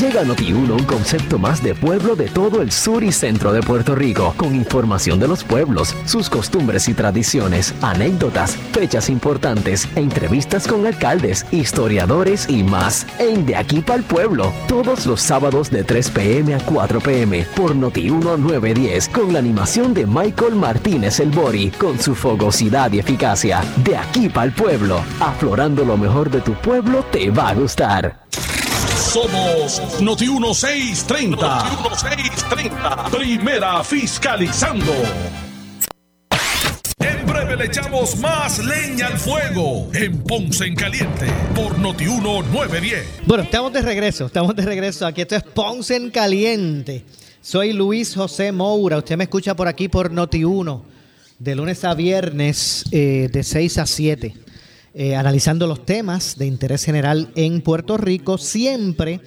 Llega a Noti1 un concepto más de pueblo de todo el sur y centro de Puerto Rico, con información de los pueblos, sus costumbres y tradiciones, anécdotas, fechas importantes, entrevistas con alcaldes, historiadores y más. En De aquí para el pueblo, todos los sábados de 3 pm a 4 pm por Noti1 910, con la animación de Michael Martínez El Bori, con su fogosidad y eficacia. De aquí para el pueblo, aflorando lo mejor de tu pueblo te va a gustar. Somos Noti 1630. Noti 1630. Primera fiscalizando. En breve le echamos más leña al fuego en Ponce en Caliente por Noti 910. Bueno, estamos de regreso, estamos de regreso. Aquí esto es Ponce en Caliente. Soy Luis José Moura. Usted me escucha por aquí por Noti 1 de lunes a viernes eh, de 6 a 7. Eh, analizando los temas de interés general en Puerto Rico, siempre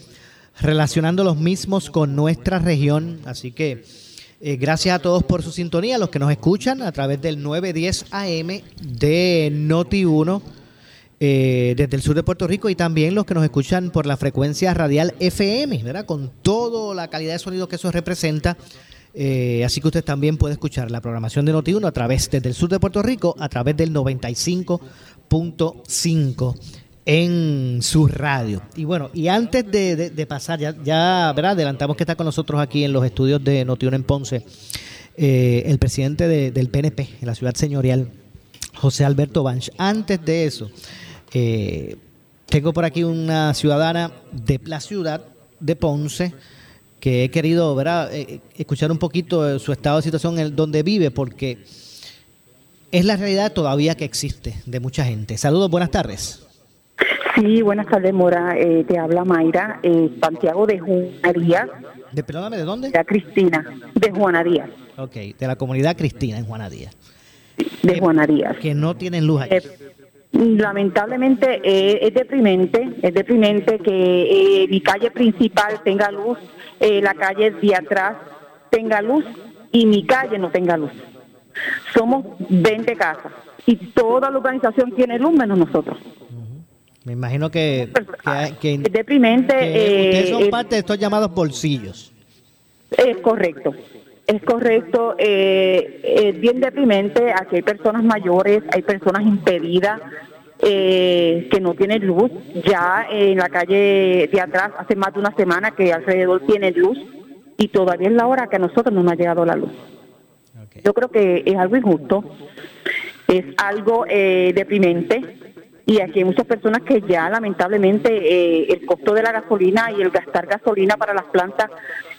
relacionando los mismos con nuestra región. Así que eh, gracias a todos por su sintonía, los que nos escuchan a través del 910 AM de Noti1 eh, desde el sur de Puerto Rico y también los que nos escuchan por la frecuencia radial FM, ¿verdad? Con toda la calidad de sonido que eso representa. Así que usted también puede escuchar la programación de Noti1 a través desde el sur de Puerto Rico, a través del 95.5 en su radio. Y bueno, y antes de, pasar, ya, ya ¿verdad? adelantamos que está con nosotros aquí en los estudios de Noti1 en Ponce, eh, el presidente del PNP en la ciudad señorial, José Alberto Banch. Antes de eso, eh, tengo por aquí una ciudadana de la ciudad de Ponce que he querido ¿verdad? Eh, escuchar un poquito de su estado de situación en donde vive, porque es la realidad todavía que existe de mucha gente. Saludos, buenas tardes. Sí, buenas tardes, Mora. Eh, te habla Mayra, eh, Santiago de Juana Díaz. De, perdóname, ¿de dónde? De Cristina, de Juana Díaz. Ok, de la comunidad Cristina en Juana Díaz. De Juana Díaz. Que no tienen luz ahí. lamentablemente es deprimente, es deprimente que mi calle principal tenga luz eh, la calle de atrás tenga luz y mi calle no tenga luz. Somos 20 casas y toda la urbanización tiene luz menos nosotros. Me imagino que, que, es deprimente. ustedes son eh, parte de estos llamados bolsillos. Es correcto. Es correcto, eh, es bien deprimente. Aquí hay personas mayores, hay personas impedidas, eh, que no tiene luz. Ya en la calle de atrás hace más de una semana que alrededor tiene luz y todavía es la hora que a nosotros no nos ha llegado la luz. Yo creo que es algo injusto, es algo eh, deprimente y aquí hay muchas personas que ya lamentablemente eh, el costo de la gasolina y el gastar gasolina para las plantas,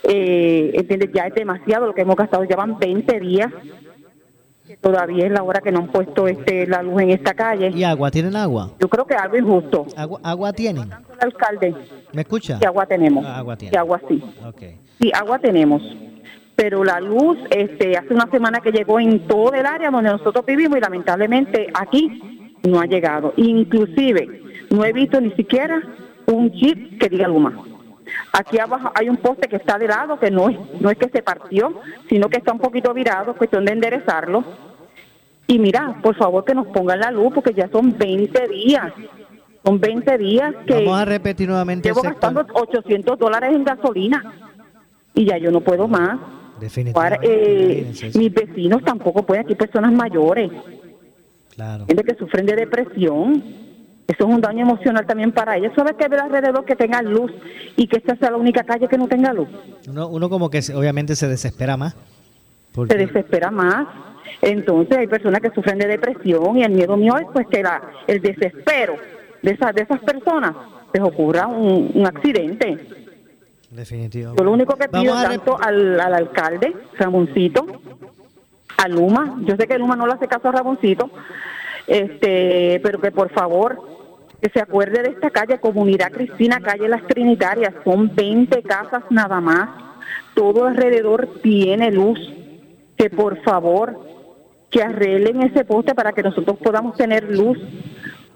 eh, ¿entiendes? Ya es demasiado lo que hemos gastado, llevan 20 días todavía es la hora que no han puesto este la luz en esta calle. ¿Y agua? ¿Tienen agua? Yo creo que algo injusto. ¿Agua, agua tienen? El alcalde. ¿Me escucha? Sí, agua tenemos. Ah, agua tiene. Sí, agua sí. Okay. Sí, agua tenemos. Pero la luz este, hace una semana que llegó en todo el área donde nosotros vivimos y lamentablemente aquí no ha llegado. Inclusive no he visto ni siquiera un chip que diga Luma. Aquí abajo hay un poste que está de lado, que no es, no es que se partió, sino que está un poquito virado, cuestión de enderezarlo. Y mira, por favor que nos pongan la luz, porque ya son 20 días. Son 20 días que... Vamos a repetir nuevamente. Llevo gastando 800 dólares en gasolina. Y ya yo no puedo más. Definitivamente. Eh, mis vecinos tampoco pueden, aquí personas mayores. Claro. Gente que sufren de depresión. Eso es un daño emocional también para ellos. ¿Sabes que ver alrededor que tenga luz y que esta sea la única calle que no tenga luz? Uno, uno como que obviamente se desespera más. Se desespera más. Entonces hay personas que sufren de depresión y el miedo mío es pues que la, el desespero de esas, de esas personas les ocurra un, un accidente. Definitivo. Yo lo único que pido Vamos a tanto al, al alcalde, Ramoncito, a Luma, yo sé que Luma no le hace caso a Ramoncito, este, pero que por favor que se acuerde de esta calle, Comunidad Cristina, calle Las Trinitarias, son 20 casas nada más, todo alrededor tiene luz, que por favor que arreglen ese poste para que nosotros podamos tener luz,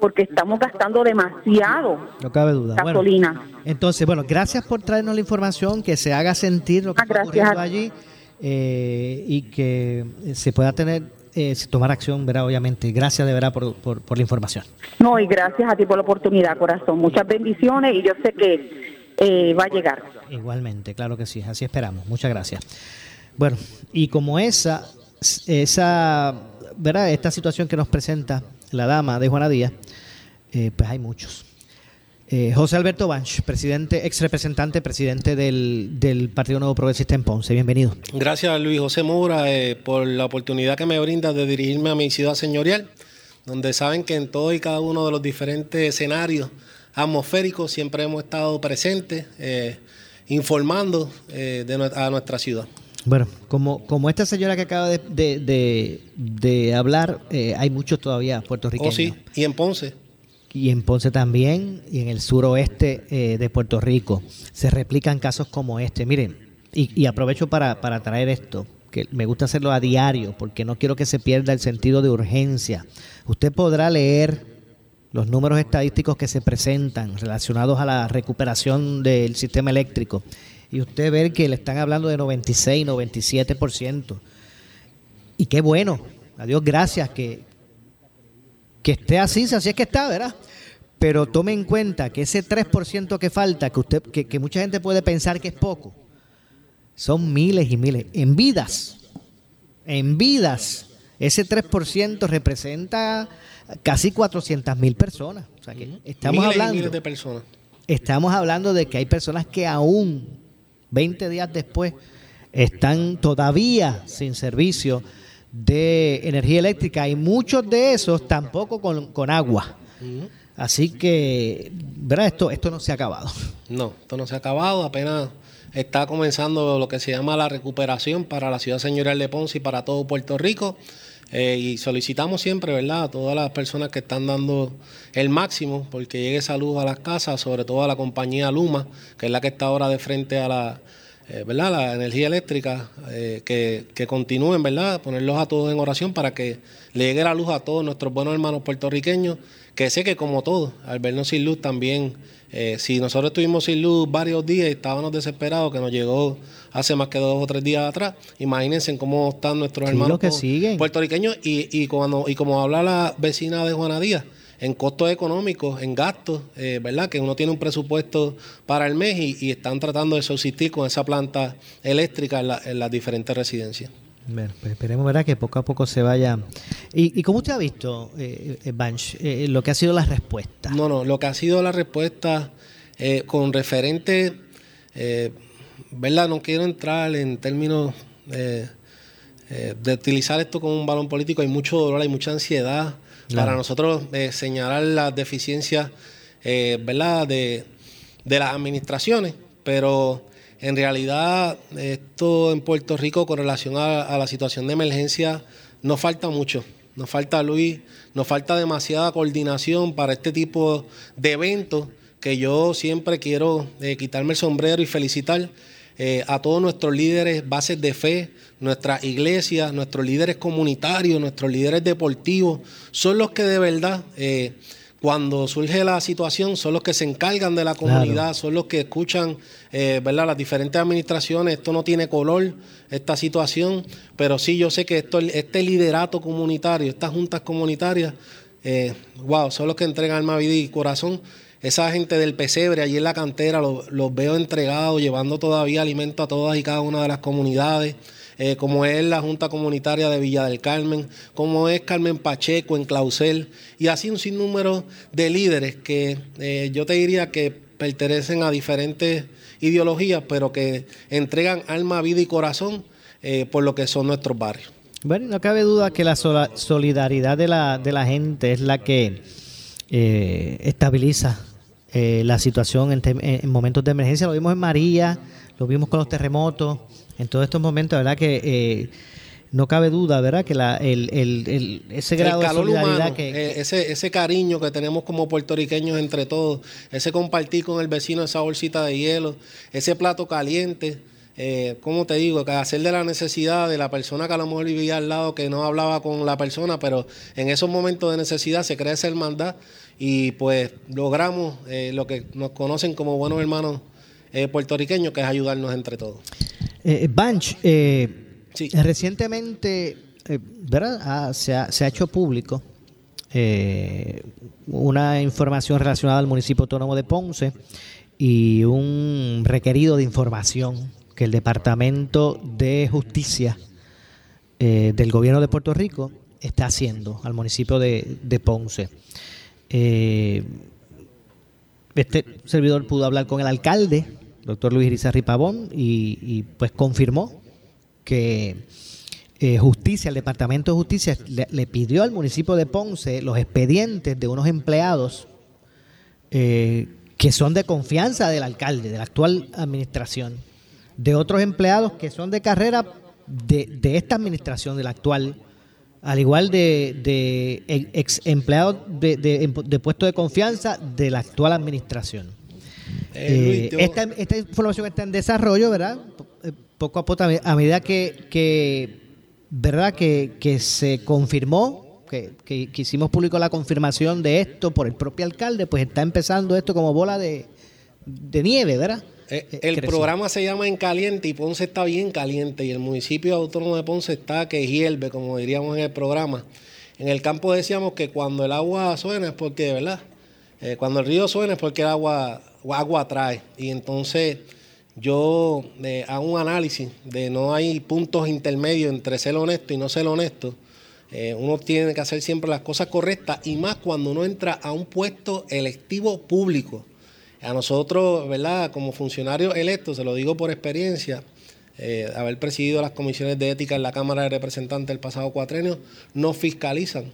porque estamos gastando demasiado No cabe duda. Bueno, gasolina. entonces, bueno, gracias por traernos la información, que se haga sentir lo que está Ah, gracias. ocurriendo allí eh, y que se pueda tener, eh, tomar acción, ¿verdad? Obviamente. Gracias de verdad por, por, por la información. No, y gracias a ti por la oportunidad, corazón. Muchas bendiciones y yo sé que eh, va a llegar. Igualmente, claro que sí, así esperamos. Muchas gracias. Bueno, y como esa, esa, ¿verdad? Esta situación que nos presenta la dama de Juana Díaz, eh, pues hay muchos. Eh, José Alberto Banch, presidente, ex representante, presidente del, del Partido Nuevo Progresista en Ponce. Bienvenido. Gracias Luis José Moura eh, por la oportunidad que me brinda de dirigirme a mi ciudad señorial, donde saben que en todo y cada uno de los diferentes escenarios atmosféricos siempre hemos estado presentes, eh, informando de, a nuestra ciudad. Bueno, como, como esta señora que acaba de, de- de- de hablar, eh, hay muchos todavía puertorriqueños. Oh, sí, y en Ponce. y en Ponce también, y en el suroeste eh, de Puerto Rico. Se replican casos como este. Miren, y, y aprovecho para, para traer esto, que me gusta hacerlo a diario, porque no quiero que se pierda el sentido de urgencia. Usted podrá leer los números estadísticos que se presentan relacionados a la recuperación del sistema eléctrico, y usted ver que le están hablando de 96, 97%. Y qué bueno, a Dios gracias que, que esté así, si así es que está, ¿verdad? Pero tome en cuenta que ese 3% que falta, que usted, que, que mucha gente puede pensar que es poco, son miles y miles. En vidas, en vidas, ese 3% representa casi 400 mil personas. O sea que estamos Miles y hablando, miles de personas. estamos hablando de que hay personas que aún 20 días después están todavía sin servicio de energía eléctrica y muchos de esos tampoco con, con agua. Así que, ¿verdad? Esto, esto no se ha acabado. No, esto no se ha acabado, apenas está comenzando lo que se llama la recuperación para la ciudad señorial de Ponce y para todo Puerto Rico. Eh, y solicitamos siempre, ¿verdad?, a todas las personas que están dando el máximo porque llegue esa luz a las casas, sobre todo a la compañía Luma, que es la que está ahora de frente a la, eh, ¿verdad?, la energía eléctrica, eh, que, que continúen, ¿verdad?, ponerlos a todos en oración para que le llegue la luz a todos nuestros buenos hermanos puertorriqueños, que sé que como todos, al vernos sin luz también, eh, si nosotros estuvimos sin luz varios días y estábamos desesperados, que nos llegó hace más que dos o tres días atrás, imagínense en cómo están nuestros Sí, hermanos que siguen. puertorriqueños y, y, cuando, y como habla la vecina de Juana Díaz, en costos económicos, en gastos, eh, ¿verdad? Que uno tiene un presupuesto para el mes y, y están tratando de subsistir con esa planta eléctrica en, la- en las diferentes residencias. Bueno, pues esperemos ¿verdad? que poco a poco se vaya. ¿Y, y cómo usted ha visto, eh, eh, Banch, eh, lo que ha sido la respuesta? No, no, lo que ha sido la respuesta eh, con referente, eh, ¿verdad? No quiero entrar en términos eh, eh, de utilizar esto como un balón político. Hay mucho dolor, hay mucha ansiedad Para nosotros eh, señalar las deficiencias, eh, ¿verdad? De, las administraciones, pero en realidad esto en Puerto Rico con relación a, a la situación de emergencia nos falta mucho. Nos falta, Luis, nos falta demasiada coordinación para este tipo de eventos que yo siempre quiero eh, quitarme el sombrero y felicitar eh, a todos nuestros líderes, bases de fe, nuestras iglesias, nuestros líderes comunitarios, nuestros líderes deportivos, son los que de verdad, eh, cuando surge la situación, son los que se encargan de la comunidad, son los que escuchan eh, ¿verdad? las diferentes administraciones. Esto no tiene color, esta situación, pero sí yo sé que esto, este liderato comunitario, estas juntas comunitarias, wow, son los que entregan alma, vida y corazón esa gente del pesebre allí en la cantera, los, veo entregados, llevando todavía alimento a todas y cada una de las comunidades. Eh, como es la Junta Comunitaria de Villa del Carmen, como es Carmen Pacheco en Clausel, y así un sinnúmero de líderes que eh, yo te diría que pertenecen a diferentes ideologías, pero que entregan alma, vida y corazón eh, por lo que son nuestros barrios. Bueno, no cabe duda que la solidaridad de la, de la gente es la que estabiliza eh, la situación en, momentos de emergencia. Lo vimos en María, lo vimos con los terremotos, en todos estos momentos, ¿verdad? Que eh, no cabe duda, ¿verdad? Que la, el, el, ese grado de solidaridad que, eh, ese, ese cariño que tenemos como puertorriqueños entre todos, ese compartir con el vecino esa bolsita de hielo, ese plato caliente. Eh, como te digo, que hacer de la necesidad de la persona que a lo mejor vivía al lado, que no hablaba con la persona, pero en esos momentos de necesidad se crea esa hermandad y pues logramos eh, lo que nos conocen como buenos hermanos eh, puertorriqueños, que es ayudarnos entre todos. Eh, Banch, recientemente ¿verdad? Ah, se, ha, se, ha, hecho público una información relacionada al municipio autónomo de Ponce y un requerido de información que el Departamento de Justicia del Gobierno de Puerto Rico está haciendo al municipio de, de Ponce. Eh, este servidor pudo hablar con el alcalde, doctor Luis Irizarri Pavón, y, pues confirmó que eh, Justicia, el Departamento de Justicia, le, pidió al municipio de Ponce los expedientes de unos empleados eh, que son de confianza del alcalde, de la actual administración, de otros empleados que son de carrera de, de esta administración, de la actual al igual de, ex empleados de, de, puesto de confianza de la actual administración. Eh, eh, esta, información está en desarrollo, ¿verdad? Eh, poco a poco, a medida que, ¿verdad? Que, se confirmó, que, que, hicimos público la confirmación de esto por el propio alcalde, pues está empezando esto como bola de, de nieve, ¿verdad? Eh, eh, el programa se llama En Caliente y Ponce está bien caliente y el municipio autónomo de Ponce está que hierve, como diríamos en el programa. En el campo decíamos que cuando el agua suena es porque, ¿verdad? Eh, cuando el río suena es porque el agua, agua trae. Y entonces yo hago un análisis de no hay puntos intermedios entre ser honesto y no ser honesto. uno tiene que hacer siempre las cosas correctas y más cuando uno entra a un puesto electivo público. A nosotros, ¿verdad? Como funcionarios electos, se lo digo por experiencia, eh, haber presidido las comisiones de ética en la Cámara de Representantes el pasado cuatrenio, nos fiscalizan.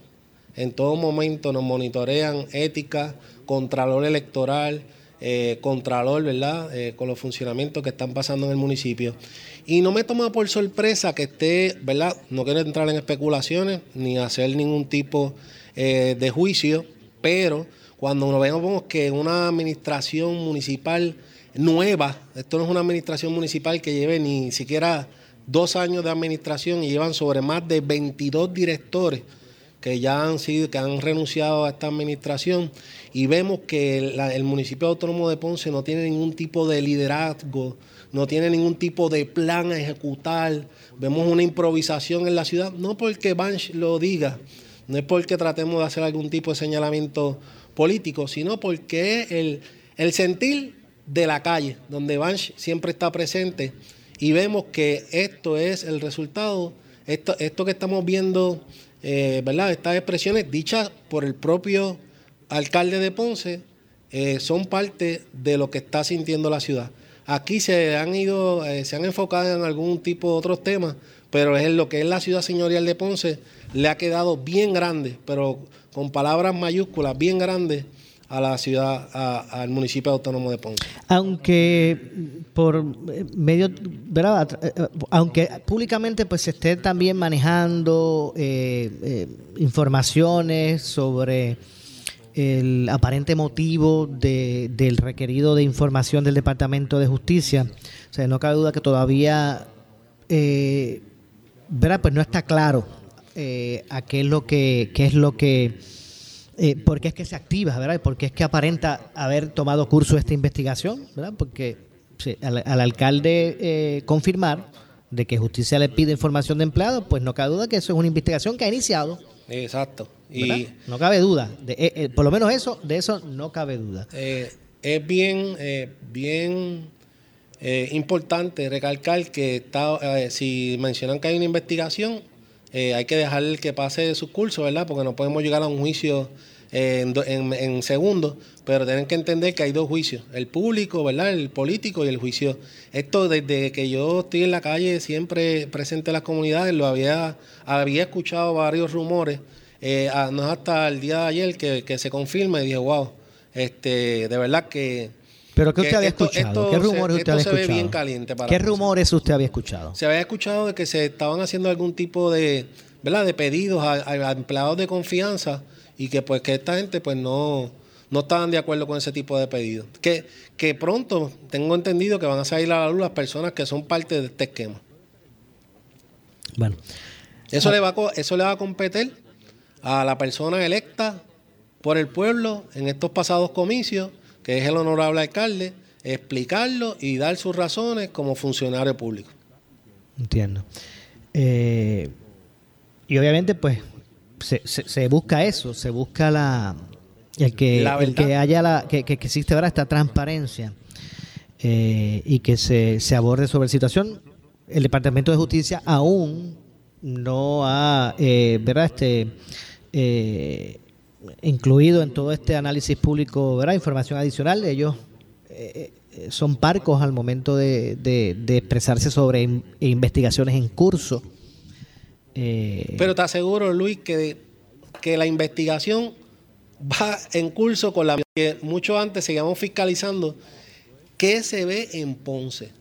En todo momento nos monitorean ética, contralor electoral, eh, contralor, ¿verdad? Eh, con los funcionamientos que están pasando en el municipio. Y no me toma por sorpresa que esté, ¿verdad? No quiero entrar en especulaciones ni hacer ningún tipo de juicio, pero cuando nos vemos que una administración municipal nueva, esto no es una administración municipal que lleve ni siquiera dos años de administración y llevan sobre más de 22 directores que ya han sido, que han renunciado a esta administración y vemos que el, municipio autónomo de Ponce no tiene ningún tipo de liderazgo, no tiene ningún tipo de plan a ejecutar, vemos una improvisación en la ciudad, no porque Banch lo diga, no es porque tratemos de hacer algún tipo de señalamiento político, sino porque es el, sentir de la calle, donde Banch siempre está presente y vemos que esto es el resultado, esto, esto que estamos viendo, eh, ¿verdad? Estas expresiones dichas por el propio alcalde de Ponce eh, son parte de lo que está sintiendo la ciudad. Aquí se han ido, eh, se han enfocado en algún tipo de otros temas, pero es lo que es la ciudad señorial de Ponce le ha quedado bien grande, pero con palabras mayúsculas bien grandes a la ciudad, al municipio autónomo de Ponce. Aunque por medio, ¿verdad? Aunque públicamente pues se esté también manejando eh, eh, informaciones sobre el aparente motivo del requerido de información del Departamento de Justicia. O sea, no cabe duda que todavía, eh, ¿verdad? Pues no está claro eh, a qué es lo que, qué es lo que, eh, por qué es que se activa, ¿verdad? por qué es que aparenta haber tomado curso esta investigación, ¿verdad? Porque al, alcalde eh, confirmar de que justicia le pide información de empleados, pues no cabe duda que eso es una investigación que ha iniciado. Exacto. Y no cabe duda. De, eh, eh, por lo menos eso, de eso no cabe duda. es bien, bien importante recalcar que está, si mencionan que hay una investigación, hay que dejar que pase su curso, ¿verdad? Porque no podemos llegar a un juicio en, en, segundos, pero tienen que entender que hay dos juicios, el público, ¿verdad? El político y el juicio. Esto desde que yo estoy en la calle, siempre presente en las comunidades, lo había, había escuchado varios rumores, eh, no hasta el día de ayer que, se confirma y dije, wow, este, de verdad que... ¿Pero qué usted había escuchado? ¿Qué rumores usted había escuchado? bien caliente ¿Qué rumores usted había escuchado? Se había escuchado de que se estaban haciendo algún tipo de, ¿verdad? de pedidos a empleados de confianza y que pues que esta gente pues no, no estaban de acuerdo con ese tipo de pedidos. Que, que pronto tengo entendido que van a salir a la luz las personas que son parte de este esquema. Bueno. Eso, le va a, eso le va a competir a la persona electa por el pueblo en estos pasados comicios, que es el honorable alcalde, explicarlo y dar sus razones como funcionario público. Entiendo. Eh, y obviamente, pues, se, se, busca eso, se busca la el que, el que haya la, que, que, existe ahora esta transparencia eh, y que se, se aborde sobre la situación. El Departamento de Justicia aún no ha, eh, ¿verdad? Este, eh, incluido en todo este análisis público, ¿verdad? Información adicional. Ellos eh, son parcos al momento de, expresarse sobre investigaciones en curso. Eh, Pero te aseguro, Luis, que, que la investigación va en curso con la que mucho antes seguíamos fiscalizando qué se ve en Ponce,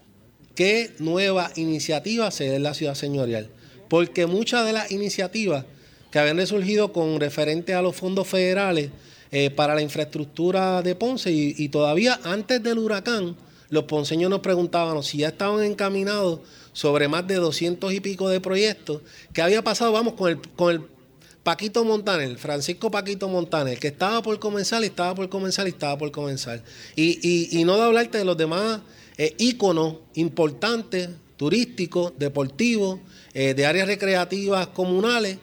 qué nueva iniciativa se ve en la ciudad señorial. Porque muchas de las iniciativas que habían surgido con referente a los fondos federales eh, para la infraestructura de Ponce y, y, todavía antes del huracán, los ponceños nos preguntaban si ya estaban encaminados sobre más de 200 y pico de proyectos. ¿Qué había pasado? Vamos con el, con el Paquito Montaner, Francisco Paquito Montaner, que estaba por comenzar y estaba por comenzar y estaba por comenzar. Y, y, no de hablarte de los demás eh, íconos importantes, turísticos, deportivos, eh, de áreas recreativas comunales,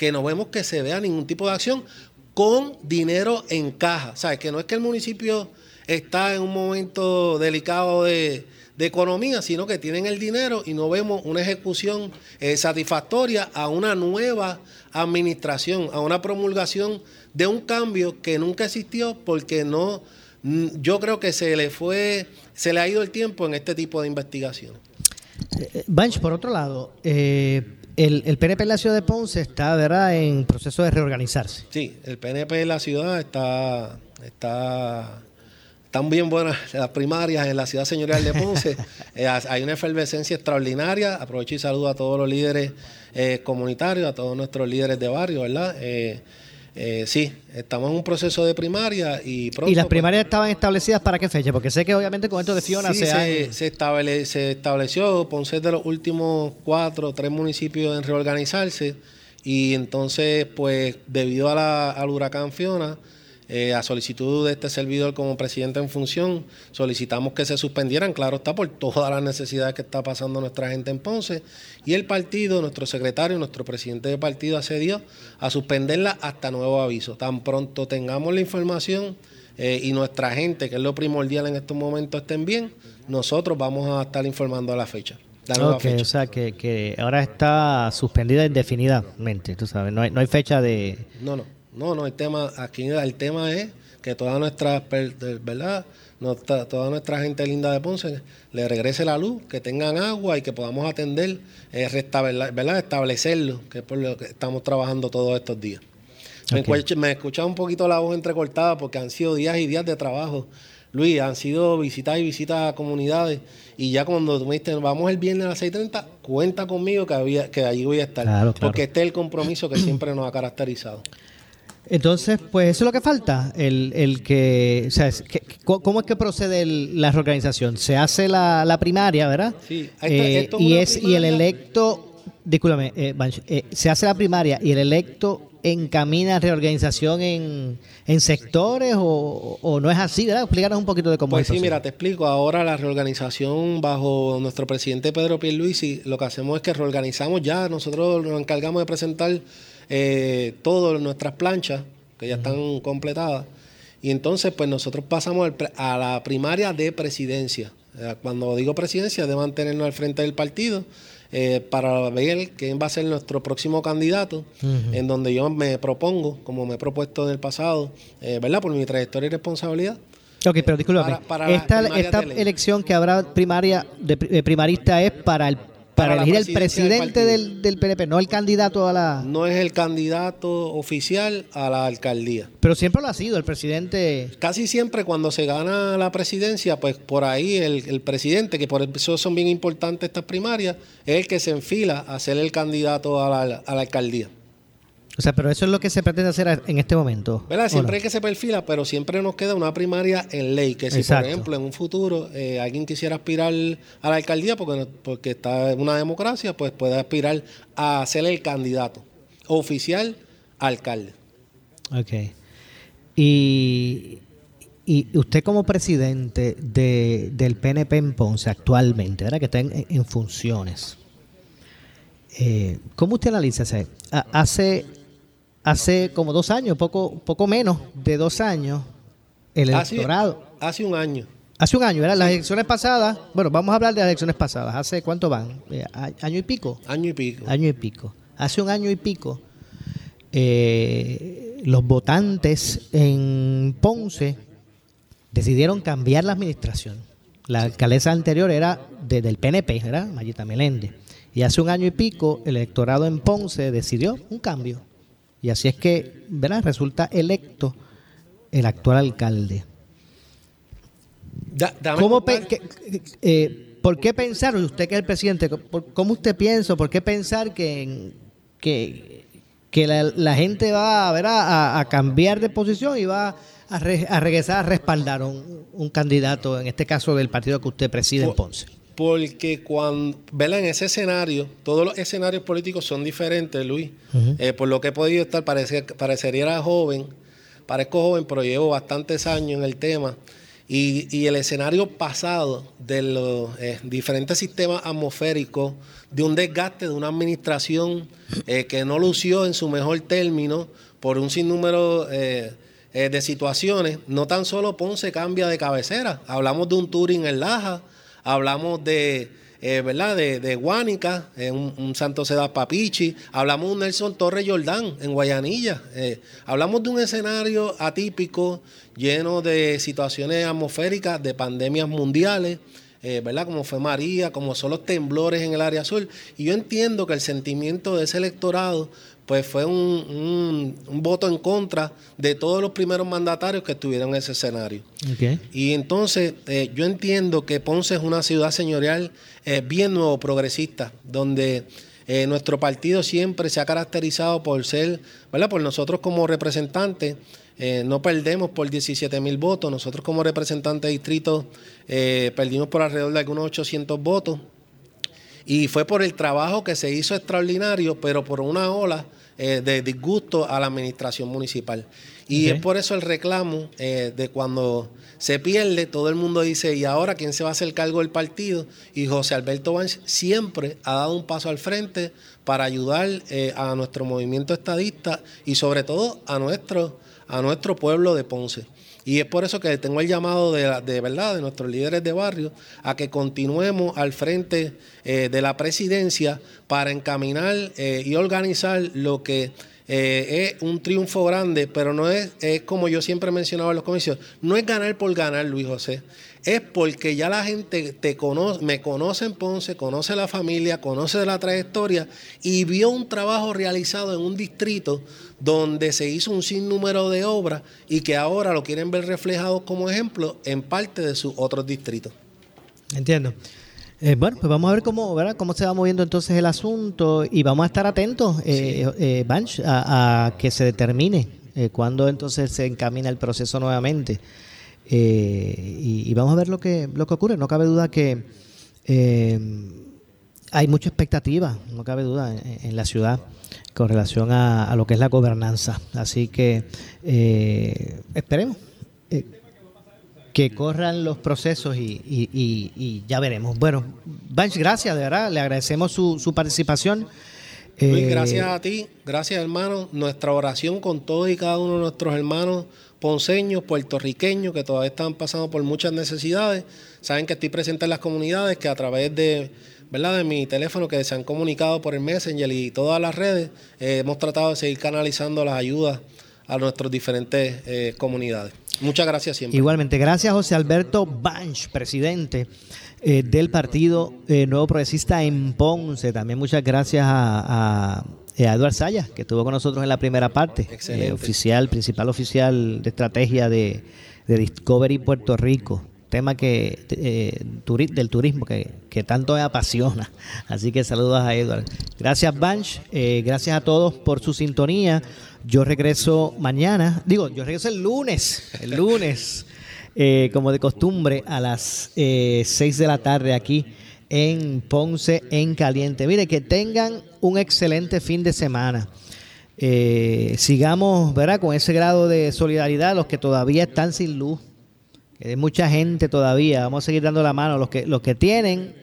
que no vemos que se vea ningún tipo de acción con dinero en caja. ¿Sabes? Que no es que el municipio está en un momento delicado de, economía, sino que tienen el dinero y no vemos una ejecución eh, satisfactoria a una nueva administración, a una promulgación de un cambio que nunca existió porque no, yo creo que se le fue, se le ha ido el tiempo en este tipo de investigaciones. Eh, Banch, por otro lado, eh, el, el, PNP en la ciudad de Ponce está ¿verdad? en proceso de reorganizarse. Sí, el PNP en la ciudad está, está están bien buenas las primarias en la ciudad señorial de Ponce. Eh, hay una efervescencia extraordinaria. Aprovecho y saludo a todos los líderes eh, comunitarios, a todos nuestros líderes de barrio, ¿verdad? Eh, sí, estamos en un proceso de primaria y pronto, ¿Y las pues, primarias estaban establecidas para qué fecha? Porque sé que obviamente con esto de Fiona se, se, se, estableció Ponce de los últimos cuatro o tres municipios en reorganizarse y entonces, pues, debido a la, al huracán Fiona, eh, a solicitud de este servidor como presidente en función, solicitamos que se suspendieran, claro está, por todas las necesidades que está pasando nuestra gente en Ponce. Y el partido, nuestro secretario, nuestro presidente de partido accedió a suspenderla hasta nuevo aviso. Tan pronto tengamos la información eh, y nuestra gente, que es lo primordial en estos momentos, estén bien, nosotros vamos a estar informando a la fecha. o sea que, que, ahora está suspendida indefinidamente, tú sabes, no hay, no hay fecha de... No, no. No, no, el tema, aquí el tema es que toda nuestra, ¿verdad? toda nuestra gente linda de Ponce le regrese la luz, que tengan agua y que podamos atender, eh, ¿verdad? establecerlo, que es por lo que estamos trabajando todos estos días. Me, he escuchado un poquito la voz entrecortada porque han sido días y días de trabajo. Luis, han sido visitas y visitas a comunidades y ya cuando tú me dijiste, vamos el viernes a las 6.30, cuenta conmigo que, había, que allí voy a estar. porque este es el compromiso que siempre nos ha caracterizado. Entonces, pues eso es lo que falta, el, el que, o sea, ¿cómo es que procede la reorganización? Se hace la, la primaria, ¿verdad? Sí. Eh, y es y el electo, discúlpame, eh, eh, se hace la primaria y el electo encamina reorganización en, en sectores o, no es así, ¿verdad? Explícanos un poquito de cómo pues es. sí, mira, te explico. Ahora la reorganización bajo nuestro presidente Pedro Pierluisi, lo que hacemos es que reorganizamos ya, nosotros nos encargamos de presentar eh, todas nuestras planchas, que ya están completadas, y entonces pues nosotros pasamos a la primaria de presidencia. Cuando digo presidencia, de mantenernos al frente del partido eh, para ver quién va a ser nuestro próximo candidato, en donde yo me propongo, como me he propuesto en el pasado, eh, ¿verdad? Por mi trayectoria y responsabilidad. Ok, pero discúlpame. esta, esta elección que habrá primaria de, primarista es para el para, elegir el presidente del, del, PNP, no el candidato a la... No es el candidato oficial a la alcaldía. Pero siempre lo ha sido el presidente. Casi siempre cuando se gana la presidencia, pues por ahí el, el presidente, que por eso son bien importantes estas primarias, es el que se enfila a ser el candidato a la, a la alcaldía. O sea, pero eso es lo que se pretende hacer en este momento. ¿Verdad? Siempre hay que se perfila, pero siempre nos queda una primaria en ley. Que si, por ejemplo, en un futuro eh, alguien quisiera aspirar a la alcaldía porque, porque está en una democracia, pues puede aspirar a ser el candidato oficial alcalde. Ok. Y, y usted como presidente de, del PNP en Ponce actualmente, ¿verdad? que está en, funciones, eh, ¿cómo usted analiza? Hace hace como dos años, poco, poco menos de dos años, el electorado. Hace un año. Hace un año, ¿verdad? Las elecciones pasadas, bueno, vamos a hablar de las elecciones pasadas. ¿Hace cuánto van? Eh, ¿Año y pico? Año y pico. Año y pico. Hace un año y pico, eh, los votantes en Ponce decidieron cambiar la administración. La alcaldesa anterior era del PNP, ¿verdad? Mayita Meléndez. Y hace un año y pico, el electorado en Ponce decidió un cambio. Y así es que, ¿verdad? Resulta electo el actual alcalde. ¿Cómo eh, ¿Por qué pensar, usted que es el presidente, cómo usted piensa, por qué pensar que, que, que la, gente va a, a, cambiar de posición y va a, regresar a respaldar un, un candidato, en este caso del partido que usted preside en Ponce? Porque cuando, ¿verdad? En ese escenario, todos los escenarios políticos son diferentes, Luis. Eh, por lo que he podido estar, parecería joven, parezco joven, pero llevo bastantes años en el tema. Y, el escenario pasado de los eh, diferentes sistemas atmosféricos, de un desgaste de una administración eh, que no lució en su mejor término por un sinnúmero de situaciones, no tan solo Ponce cambia de cabecera, hablamos de un Turing en Laja, hablamos de, eh, ¿verdad? De, Guánica, eh, un, Santo Seda Papichi, hablamos de un Nelson Torres Jordán en Guayanilla, eh, hablamos de un escenario atípico lleno de situaciones atmosféricas, de pandemias mundiales. ¿verdad? Como fue María, como son los temblores en el área sur. Y yo entiendo que el sentimiento de ese electorado pues fue un, voto en contra de todos los primeros mandatarios que estuvieron en ese escenario. Y entonces eh, yo entiendo que Ponce es una ciudad señorial eh, bien nuevo, progresista, donde eh, nuestro partido siempre se ha caracterizado por ser, ¿verdad? Por nosotros como representantes, no perdemos por 17 mil votos, nosotros como representantes de distrito perdimos por alrededor de algunos 800 votos. Y fue por el trabajo que se hizo extraordinario, pero por una ola eh, de disgusto a la administración municipal. Y es por eso el reclamo eh, de cuando se pierde, todo el mundo dice, ¿y ahora quién se va a hacer cargo del partido? Y José Alberto Banch siempre ha dado un paso al frente para ayudar eh, a nuestro movimiento estadista y sobre todo a nuestro, a nuestro pueblo de Ponce. Y es por eso que tengo el llamado de, de verdad de nuestros líderes de barrio a que continuemos al frente eh, de la presidencia para encaminar eh, y organizar lo que eh, es un triunfo grande, pero no es, es como yo siempre he mencionado en los comicios, no es ganar por ganar, Luis José es porque ya la gente te conoce, me conoce en Ponce, conoce la familia, conoce la trayectoria y vio un trabajo realizado en un distrito donde se hizo un sinnúmero de obras y que ahora lo quieren ver reflejado como ejemplo en parte de sus otros distritos. Entiendo. Eh, bueno, pues vamos a ver cómo, ¿verdad? cómo se va moviendo entonces el asunto y vamos a estar atentos, eh, eh a, que se determine Eh, ¿Cuándo entonces se encamina el proceso nuevamente? Eh, y, vamos a ver lo que, lo que ocurre. No cabe duda que eh, hay mucha expectativa, no cabe duda, en, la ciudad con relación a, lo que es la gobernanza. Así que esperemos que corran los procesos y, ya veremos. Bueno, Banch, gracias, de verdad, le agradecemos su, su participación. Luis, eh, gracias a ti, gracias hermano. Nuestra oración con todos y cada uno de nuestros hermanos ponceños, puertorriqueños, que todavía están pasando por muchas necesidades. Saben que estoy presente en las comunidades, que a través de, ¿verdad? de mi teléfono, que se han comunicado por el Messenger y todas las redes, eh, hemos tratado de seguir canalizando las ayudas a nuestras diferentes eh, comunidades. Muchas gracias siempre. Igualmente, gracias José Alberto Banch, presidente eh, del Partido Nuevo Progresista en Ponce. También muchas gracias a, Eduard Sayas, que estuvo con nosotros en la primera parte. Eh, oficial, principal oficial de estrategia de, Discovery Puerto Rico. Tema que del turismo que, que, tanto me apasiona. Así que saludos a Eduard. Gracias, Banch. gracias a todos por su sintonía. Yo regreso mañana. Digo, yo regreso el lunes. El lunes. Eh, como de costumbre, a las eh, 6 de la tarde aquí en Ponce en Caliente. Mire, que tengan un excelente fin de semana. Eh, sigamos, ¿verdad? Con ese grado de solidaridad, los que todavía están sin luz. Hay mucha gente todavía. Vamos a seguir dando la mano. Los que, los que tienen,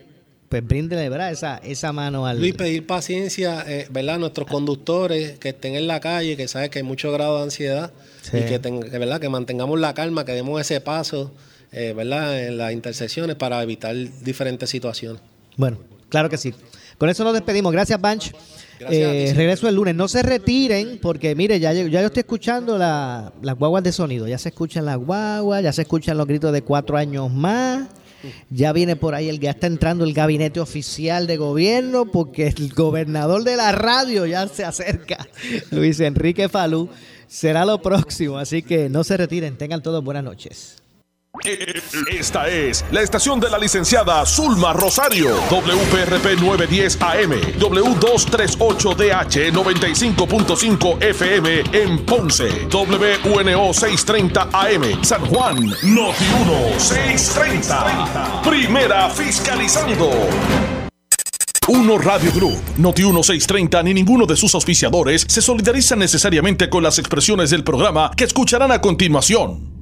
pues bríndenle, ¿verdad? Esa, esa mano al... Luis, pedir paciencia, eh, ¿verdad? A nuestros conductores que estén en la calle, que saben que hay mucho grado de ansiedad y que, ¿verdad? que mantengamos la calma, que demos ese paso, eh, ¿verdad? En las intersecciones para evitar diferentes situaciones. Bueno, claro que sí. Con eso nos despedimos. Gracias, Banch. Eh, regreso el lunes. No se retiren porque, mire, ya, ya yo estoy escuchando las guaguas de sonido. Ya se escuchan las guaguas, ya se escuchan los gritos de cuatro años más. Ya viene por ahí, el, ya está entrando el gabinete oficial de gobierno porque el gobernador de la radio ya se acerca. Luis Enrique Falú será lo próximo, así que no se retiren, tengan todos buenas noches. Esta es la estación de la licenciada Zulma Rosario, WPRP 910 AM, W238DH 95.5 FM en Ponce, WNO 630 AM, San Juan, Noti 1 630. Primera fiscalizando. Uno Radio Group, Noti 1630 ni ninguno de sus auspiciadores se solidariza necesariamente con las expresiones del programa que escucharán a continuación.